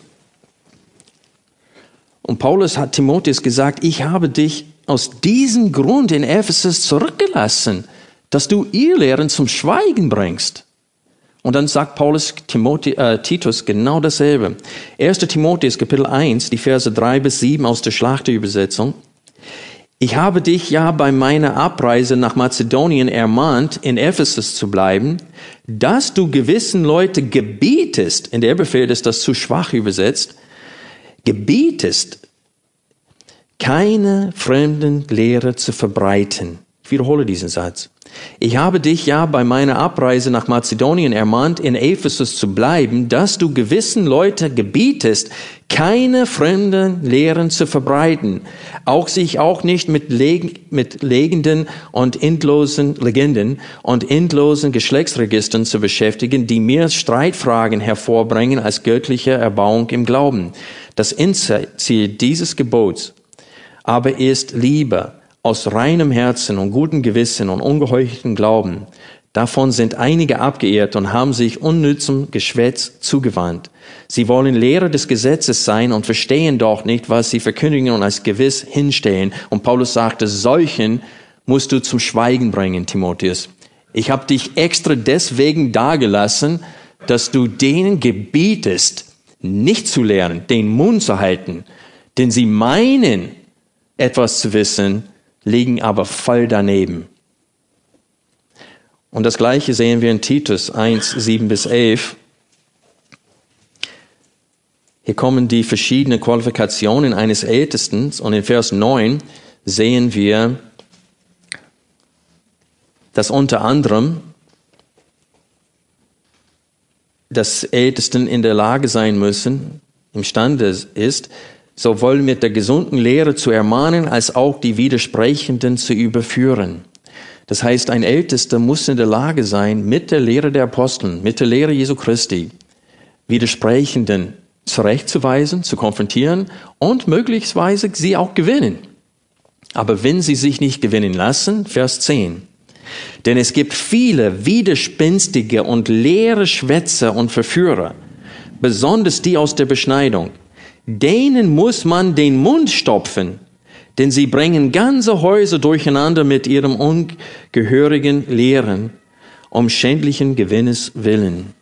Und Paulus hat Timotheus gesagt, ich habe dich aus diesem Grund in Ephesus zurückgelassen dass du ihr Lehren zum Schweigen bringst. Und dann sagt Paulus Timothi, äh, Titus genau dasselbe. 1. Timotheus Kapitel 1, die Verse 3 bis 7 aus der Schlachterübersetzung. Ich habe dich ja bei meiner Abreise nach Mazedonien ermahnt, in Ephesus zu bleiben, dass du gewissen Leute gebietest, in der Befehl ist das zu schwach übersetzt, gebietest, keine fremden Lehre zu verbreiten. Ich wiederhole diesen Satz. Ich habe dich ja bei meiner Abreise nach Mazedonien ermahnt, in Ephesus zu bleiben, dass du gewissen Leute gebietest, keine fremden Lehren zu verbreiten, auch sich auch nicht mit, leg mit legenden und endlosen Legenden und endlosen Geschlechtsregistern zu beschäftigen, die mehr Streitfragen hervorbringen als göttliche Erbauung im Glauben. Das Endziel dieses Gebots aber ist Liebe aus reinem Herzen und gutem Gewissen und ungeheucheltem Glauben. Davon sind einige abgeehrt und haben sich unnützem Geschwätz zugewandt. Sie wollen Lehrer des Gesetzes sein und verstehen doch nicht, was sie verkündigen und als gewiss hinstehen. Und Paulus sagte, solchen musst du zum Schweigen bringen, Timotheus. Ich habe dich extra deswegen dagelassen, dass du denen gebietest, nicht zu lernen, den Mund zu halten, denn sie meinen, etwas zu wissen, liegen aber voll daneben. Und das Gleiche sehen wir in Titus 1, 7 bis 11. Hier kommen die verschiedenen Qualifikationen eines Ältesten und in Vers 9 sehen wir, dass unter anderem das Ältesten in der Lage sein müssen, imstande ist, sowohl mit der gesunden Lehre zu ermahnen, als auch die Widersprechenden zu überführen. Das heißt, ein Ältester muss in der Lage sein, mit der Lehre der Aposteln, mit der Lehre Jesu Christi, Widersprechenden zurechtzuweisen, zu konfrontieren und möglicherweise sie auch gewinnen. Aber wenn sie sich nicht gewinnen lassen, Vers 10. Denn es gibt viele widerspenstige und leere Schwätzer und Verführer, besonders die aus der Beschneidung, denen muss man den Mund stopfen, denn sie bringen ganze Häuser durcheinander mit ihrem ungehörigen Lehren, um schändlichen Gewinnes willen.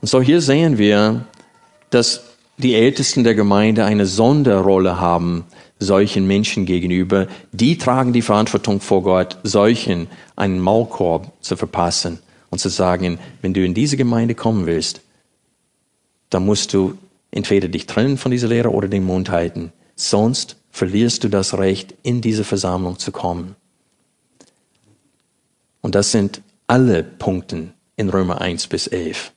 Und so hier sehen wir, dass die Ältesten der Gemeinde eine Sonderrolle haben solchen Menschen gegenüber. Die tragen die Verantwortung vor Gott, solchen einen Maulkorb zu verpassen und zu sagen, wenn du in diese Gemeinde kommen willst, dann musst du entweder dich trennen von dieser Lehre oder den Mund halten. Sonst verlierst du das Recht, in diese Versammlung zu kommen. Und das sind alle Punkte in Römer 1 bis 11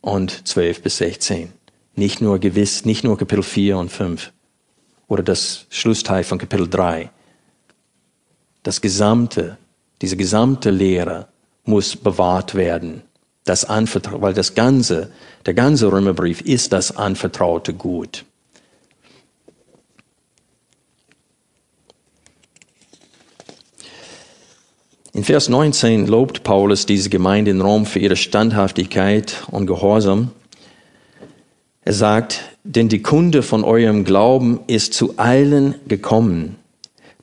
und 12 bis 16. Nicht nur gewiss, nicht nur Kapitel 4 und 5 oder das Schlussteil von Kapitel 3. Das gesamte, diese gesamte Lehre muss bewahrt werden das anvertraut, weil das ganze, der ganze Römerbrief ist das anvertraute Gut. In In Vers 19 lobt Paulus diese Gemeinde in Rom für ihre Standhaftigkeit und Gehorsam. Er sagt, denn die Kunde von eurem Glauben ist zu allen gekommen.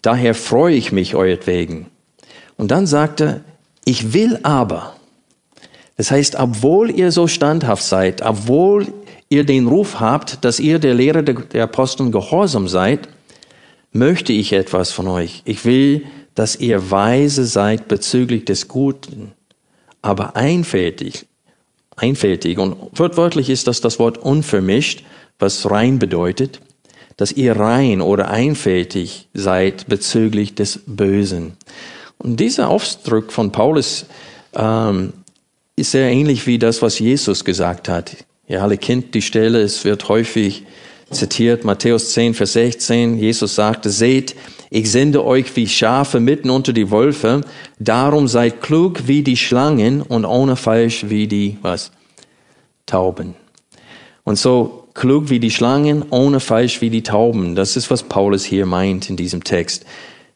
Daher freue ich mich euretwegen. Und dann sagt er, ich will aber. Das heißt, obwohl ihr so standhaft seid, obwohl ihr den Ruf habt, dass ihr der Lehre der Aposteln gehorsam seid, möchte ich etwas von euch. Ich will, dass ihr weise seid bezüglich des Guten, aber einfältig. Einfältig. Und wortwörtlich ist das das Wort unvermischt, was rein bedeutet, dass ihr rein oder einfältig seid bezüglich des Bösen. Und dieser Ausdruck von Paulus ähm, ist sehr ähnlich wie das, was Jesus gesagt hat. Ihr alle kennt die Stelle, es wird häufig zitiert, Matthäus 10, Vers 16. Jesus sagte, seht, ich sende euch wie Schafe mitten unter die Wölfe, darum seid klug wie die Schlangen und ohne falsch wie die, was? Tauben. Und so klug wie die Schlangen, ohne falsch wie die Tauben. Das ist, was Paulus hier meint in diesem Text.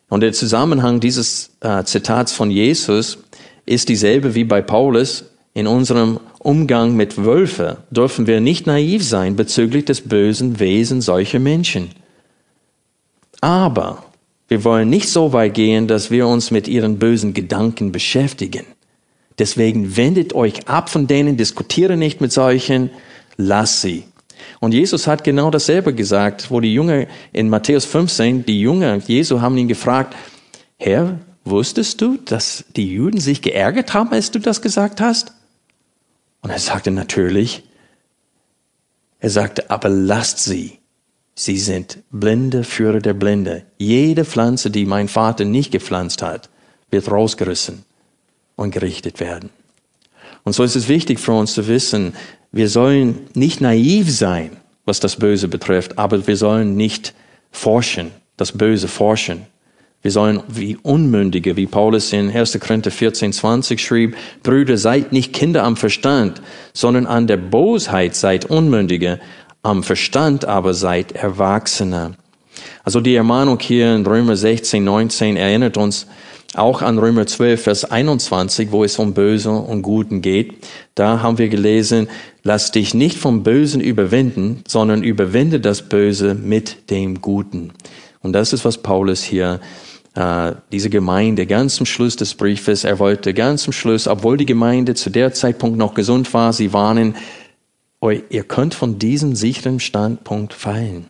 Und der Zusammenhang dieses äh, Zitats von Jesus ist dieselbe wie bei Paulus. In unserem Umgang mit Wölfe dürfen wir nicht naiv sein bezüglich des bösen Wesen solcher Menschen. Aber wir wollen nicht so weit gehen, dass wir uns mit ihren bösen Gedanken beschäftigen. Deswegen wendet euch ab von denen, diskutiere nicht mit solchen, lass sie. Und Jesus hat genau dasselbe gesagt, wo die Jünger in Matthäus 15, die Jünger Jesu haben ihn gefragt, Herr, wusstest du, dass die Juden sich geärgert haben, als du das gesagt hast? Und er sagte natürlich, er sagte, aber lasst sie. Sie sind blinde Führer der Blinde. Jede Pflanze, die mein Vater nicht gepflanzt hat, wird rausgerissen und gerichtet werden. Und so ist es wichtig für uns zu wissen, wir sollen nicht naiv sein, was das Böse betrifft, aber wir sollen nicht forschen, das Böse forschen. Wir sollen wie Unmündige, wie Paulus in 1. Korinther 14, 20 schrieb, Brüder, seid nicht Kinder am Verstand, sondern an der Bosheit seid Unmündige, am Verstand aber seid Erwachsene. Also die Ermahnung hier in Römer 16, 19 erinnert uns auch an Römer 12, Vers 21, wo es um Böse und Guten geht. Da haben wir gelesen, lass dich nicht vom Bösen überwinden, sondern überwinde das Böse mit dem Guten. Und das ist, was Paulus hier äh, diese Gemeinde ganz zum Schluss des Briefes, er wollte ganz zum Schluss, obwohl die Gemeinde zu der Zeitpunkt noch gesund war, sie warnen, ihr könnt von diesem sicheren Standpunkt fallen.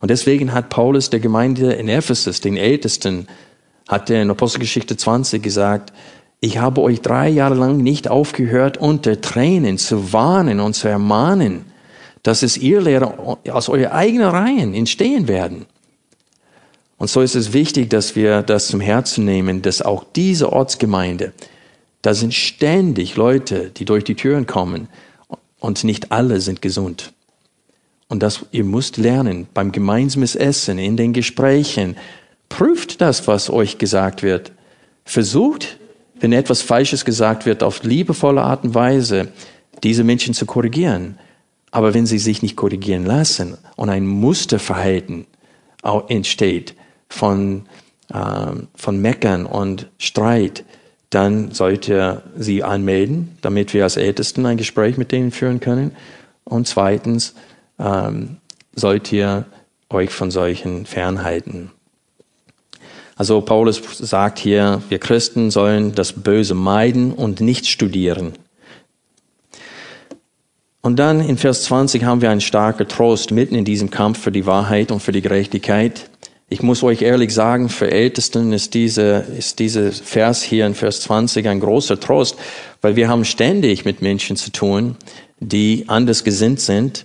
Und deswegen hat Paulus der Gemeinde in Ephesus, den Ältesten, hat er in Apostelgeschichte 20 gesagt, ich habe euch drei Jahre lang nicht aufgehört, unter Tränen zu warnen und zu ermahnen, dass es ihr Lehrer aus eurer eigenen Reihen entstehen werden. Und so ist es wichtig, dass wir das zum Herzen nehmen, dass auch diese Ortsgemeinde, da sind ständig Leute, die durch die Türen kommen und nicht alle sind gesund. Und das, ihr müsst lernen, beim gemeinsames Essen, in den Gesprächen, prüft das, was euch gesagt wird. Versucht, wenn etwas Falsches gesagt wird, auf liebevolle Art und Weise diese Menschen zu korrigieren. Aber wenn sie sich nicht korrigieren lassen und ein Musterverhalten entsteht, von, äh, von Meckern und Streit, dann sollt ihr sie anmelden, damit wir als Ältesten ein Gespräch mit denen führen können. Und zweitens ähm, sollt ihr euch von solchen fernhalten. Also Paulus sagt hier, wir Christen sollen das Böse meiden und nicht studieren. Und dann in Vers 20 haben wir einen starken Trost mitten in diesem Kampf für die Wahrheit und für die Gerechtigkeit. Ich muss euch ehrlich sagen, für Ältesten ist diese, ist diese Vers hier in Vers 20 ein großer Trost, weil wir haben ständig mit Menschen zu tun, die anders gesinnt sind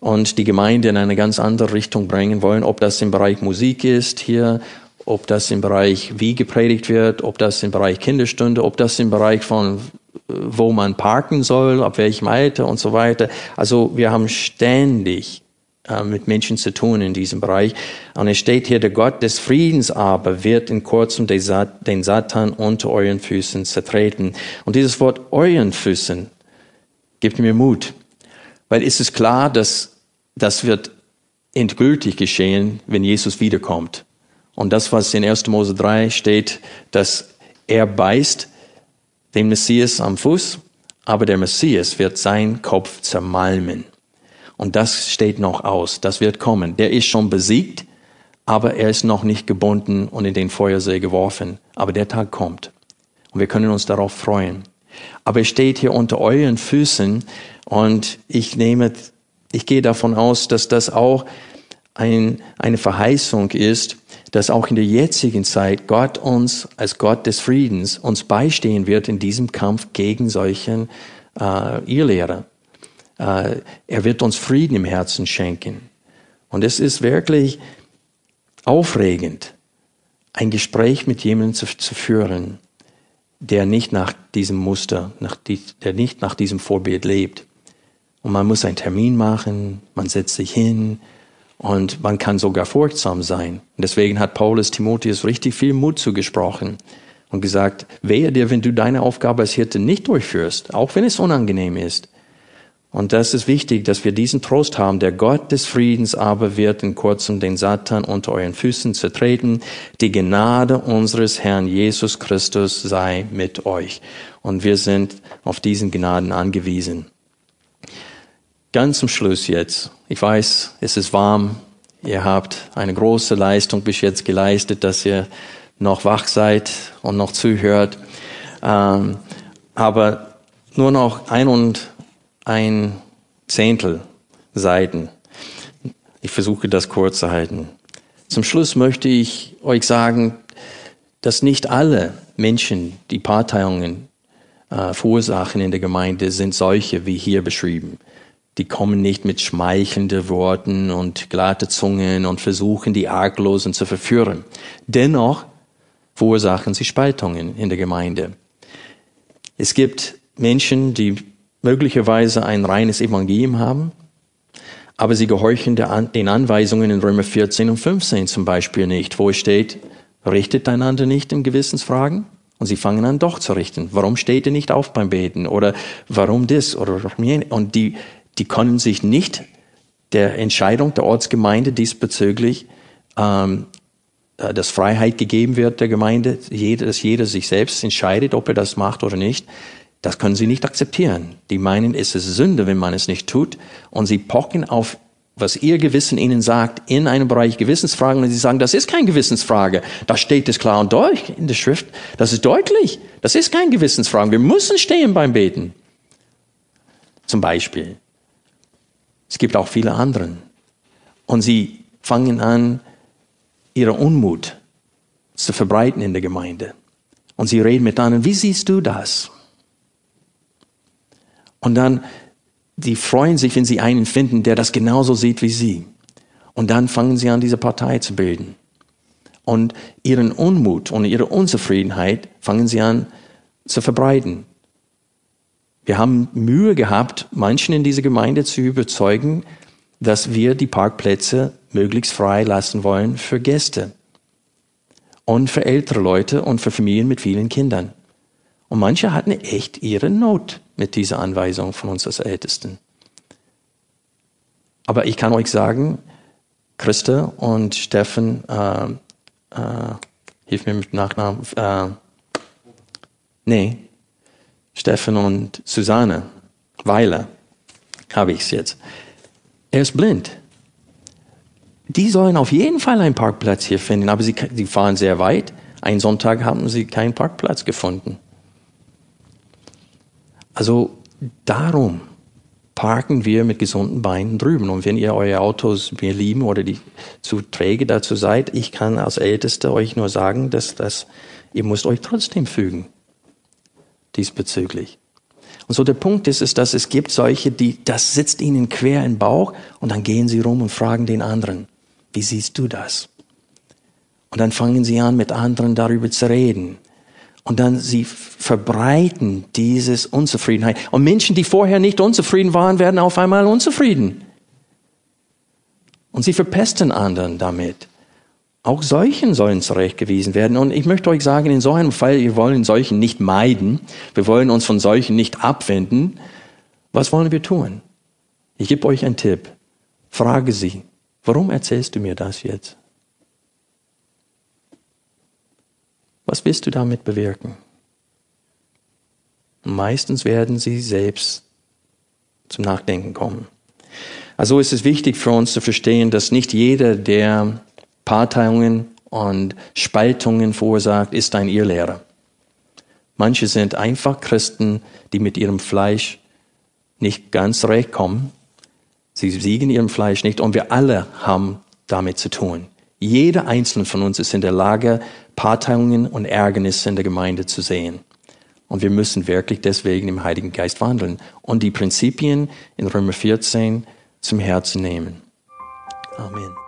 und die Gemeinde in eine ganz andere Richtung bringen wollen, ob das im Bereich Musik ist hier, ob das im Bereich wie gepredigt wird, ob das im Bereich Kinderstunde, ob das im Bereich von wo man parken soll, ab welchem Alter und so weiter. Also wir haben ständig äh, mit Menschen zu tun in diesem Bereich. Und es steht hier, der Gott des Friedens aber wird in kurzem den Satan unter euren Füßen zertreten. Und dieses Wort euren Füßen gibt mir Mut. Weil es ist klar, dass das wird endgültig geschehen, wenn Jesus wiederkommt. Und das, was in 1. Mose 3 steht, dass Er beißt den Messias am Fuß, aber der Messias wird seinen Kopf zermalmen. Und das steht noch aus, das wird kommen. Der ist schon besiegt, aber er ist noch nicht gebunden und in den Feuersee geworfen. Aber der Tag kommt. Und wir können uns darauf freuen. Aber er steht hier unter euren Füßen und ich nehme, ich gehe davon aus, dass das auch ein, eine Verheißung ist, dass auch in der jetzigen Zeit Gott uns als Gott des Friedens uns beistehen wird in diesem Kampf gegen solchen äh, Irrlehrer. Äh, er wird uns Frieden im Herzen schenken. Und es ist wirklich aufregend, ein Gespräch mit jemandem zu, zu führen, der nicht nach diesem Muster, nach die, der nicht nach diesem Vorbild lebt. Und man muss einen Termin machen, man setzt sich hin und man kann sogar furchtsam sein. Und deswegen hat Paulus Timotheus richtig viel Mut zugesprochen und gesagt, wehe dir, wenn du deine Aufgabe als Hirte nicht durchführst, auch wenn es unangenehm ist. Und das ist wichtig, dass wir diesen Trost haben. Der Gott des Friedens aber wird in kurzem den Satan unter euren Füßen zertreten. Die Gnade unseres Herrn Jesus Christus sei mit euch. Und wir sind auf diesen Gnaden angewiesen. Ganz zum Schluss jetzt. Ich weiß, es ist warm. Ihr habt eine große Leistung bis jetzt geleistet, dass ihr noch wach seid und noch zuhört. Ähm, aber nur noch ein und ein Zehntel Seiten. Ich versuche das kurz zu halten. Zum Schluss möchte ich euch sagen, dass nicht alle Menschen, die Parteiungen äh, verursachen in der Gemeinde, sind solche wie hier beschrieben. Die kommen nicht mit schmeichelnden Worten und glatte Zungen und versuchen, die Arglosen zu verführen. Dennoch verursachen sie Spaltungen in der Gemeinde. Es gibt Menschen, die möglicherweise ein reines Evangelium haben, aber sie gehorchen den Anweisungen in Römer 14 und 15 zum Beispiel nicht, wo es steht, richtet einander nicht in Gewissensfragen. Und sie fangen an doch zu richten. Warum steht ihr nicht auf beim Beten? Oder warum das? Oder Und die, die können sich nicht der Entscheidung der Ortsgemeinde diesbezüglich, ähm, äh, dass Freiheit gegeben wird der Gemeinde, dass jeder sich selbst entscheidet, ob er das macht oder nicht. Das können sie nicht akzeptieren. Die meinen, es ist Sünde, wenn man es nicht tut. Und sie pochen auf, was ihr Gewissen ihnen sagt, in einem Bereich Gewissensfragen. Und sie sagen, das ist keine Gewissensfrage. Da steht es klar und deutlich in der Schrift. Das ist deutlich. Das ist keine Gewissensfrage. Wir müssen stehen beim Beten. Zum Beispiel. Es gibt auch viele anderen. Und sie fangen an, ihre Unmut zu verbreiten in der Gemeinde. Und sie reden mit anderen, wie siehst du das? Und dann, die freuen sich, wenn sie einen finden, der das genauso sieht wie sie. Und dann fangen sie an, diese Partei zu bilden. Und ihren Unmut und ihre Unzufriedenheit fangen sie an zu verbreiten. Wir haben Mühe gehabt, manchen in dieser Gemeinde zu überzeugen, dass wir die Parkplätze möglichst frei lassen wollen für Gäste und für ältere Leute und für Familien mit vielen Kindern. Und manche hatten echt ihre Not mit dieser Anweisung von uns als Ältesten. Aber ich kann euch sagen, Christa und Steffen, äh, äh, hilf mir mit Nachnamen, äh, nee, Steffen und Susanne Weiler, habe ich es jetzt. Er ist blind. Die sollen auf jeden Fall einen Parkplatz hier finden, aber sie, sie fahren sehr weit. Einen Sonntag haben sie keinen Parkplatz gefunden. Also darum parken wir mit gesunden Beinen drüben. Und wenn ihr eure Autos mir lieben oder die zu träge dazu seid, ich kann als Ältester euch nur sagen, dass das, ihr müsst euch trotzdem fügen. Diesbezüglich. Und so der Punkt ist, ist, dass es gibt solche, die, das sitzt ihnen quer im Bauch und dann gehen sie rum und fragen den anderen, wie siehst du das? Und dann fangen sie an, mit anderen darüber zu reden. Und dann sie verbreiten dieses Unzufriedenheit. Und Menschen, die vorher nicht unzufrieden waren, werden auf einmal unzufrieden. Und sie verpesten anderen damit. Auch solchen sollen zurechtgewiesen werden. Und ich möchte euch sagen, in so einem Fall, wir wollen solchen nicht meiden. Wir wollen uns von solchen nicht abwenden. Was wollen wir tun? Ich gebe euch einen Tipp. Frage sie, warum erzählst du mir das jetzt? Was willst du damit bewirken? meistens werden sie selbst zum Nachdenken kommen. Also ist es wichtig für uns zu verstehen, dass nicht jeder, der Parteiungen und Spaltungen verursacht, ist ein Irrlehrer. Manche sind einfach Christen, die mit ihrem Fleisch nicht ganz recht kommen. Sie siegen ihrem Fleisch nicht und wir alle haben damit zu tun. Jeder einzelne von uns ist in der Lage, Parteiungen und Ärgernisse in der Gemeinde zu sehen. Und wir müssen wirklich deswegen im Heiligen Geist wandeln und die Prinzipien in Römer 14 zum Herzen nehmen. Amen.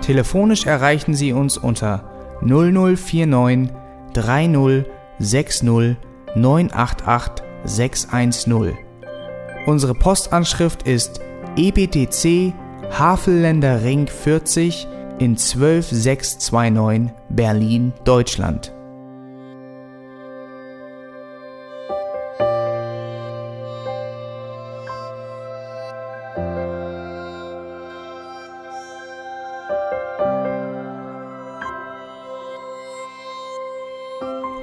Telefonisch erreichen Sie uns unter 0049 30 60 988 610. Unsere Postanschrift ist EBTC Havelländer Ring 40 in 12629 Berlin, Deutschland.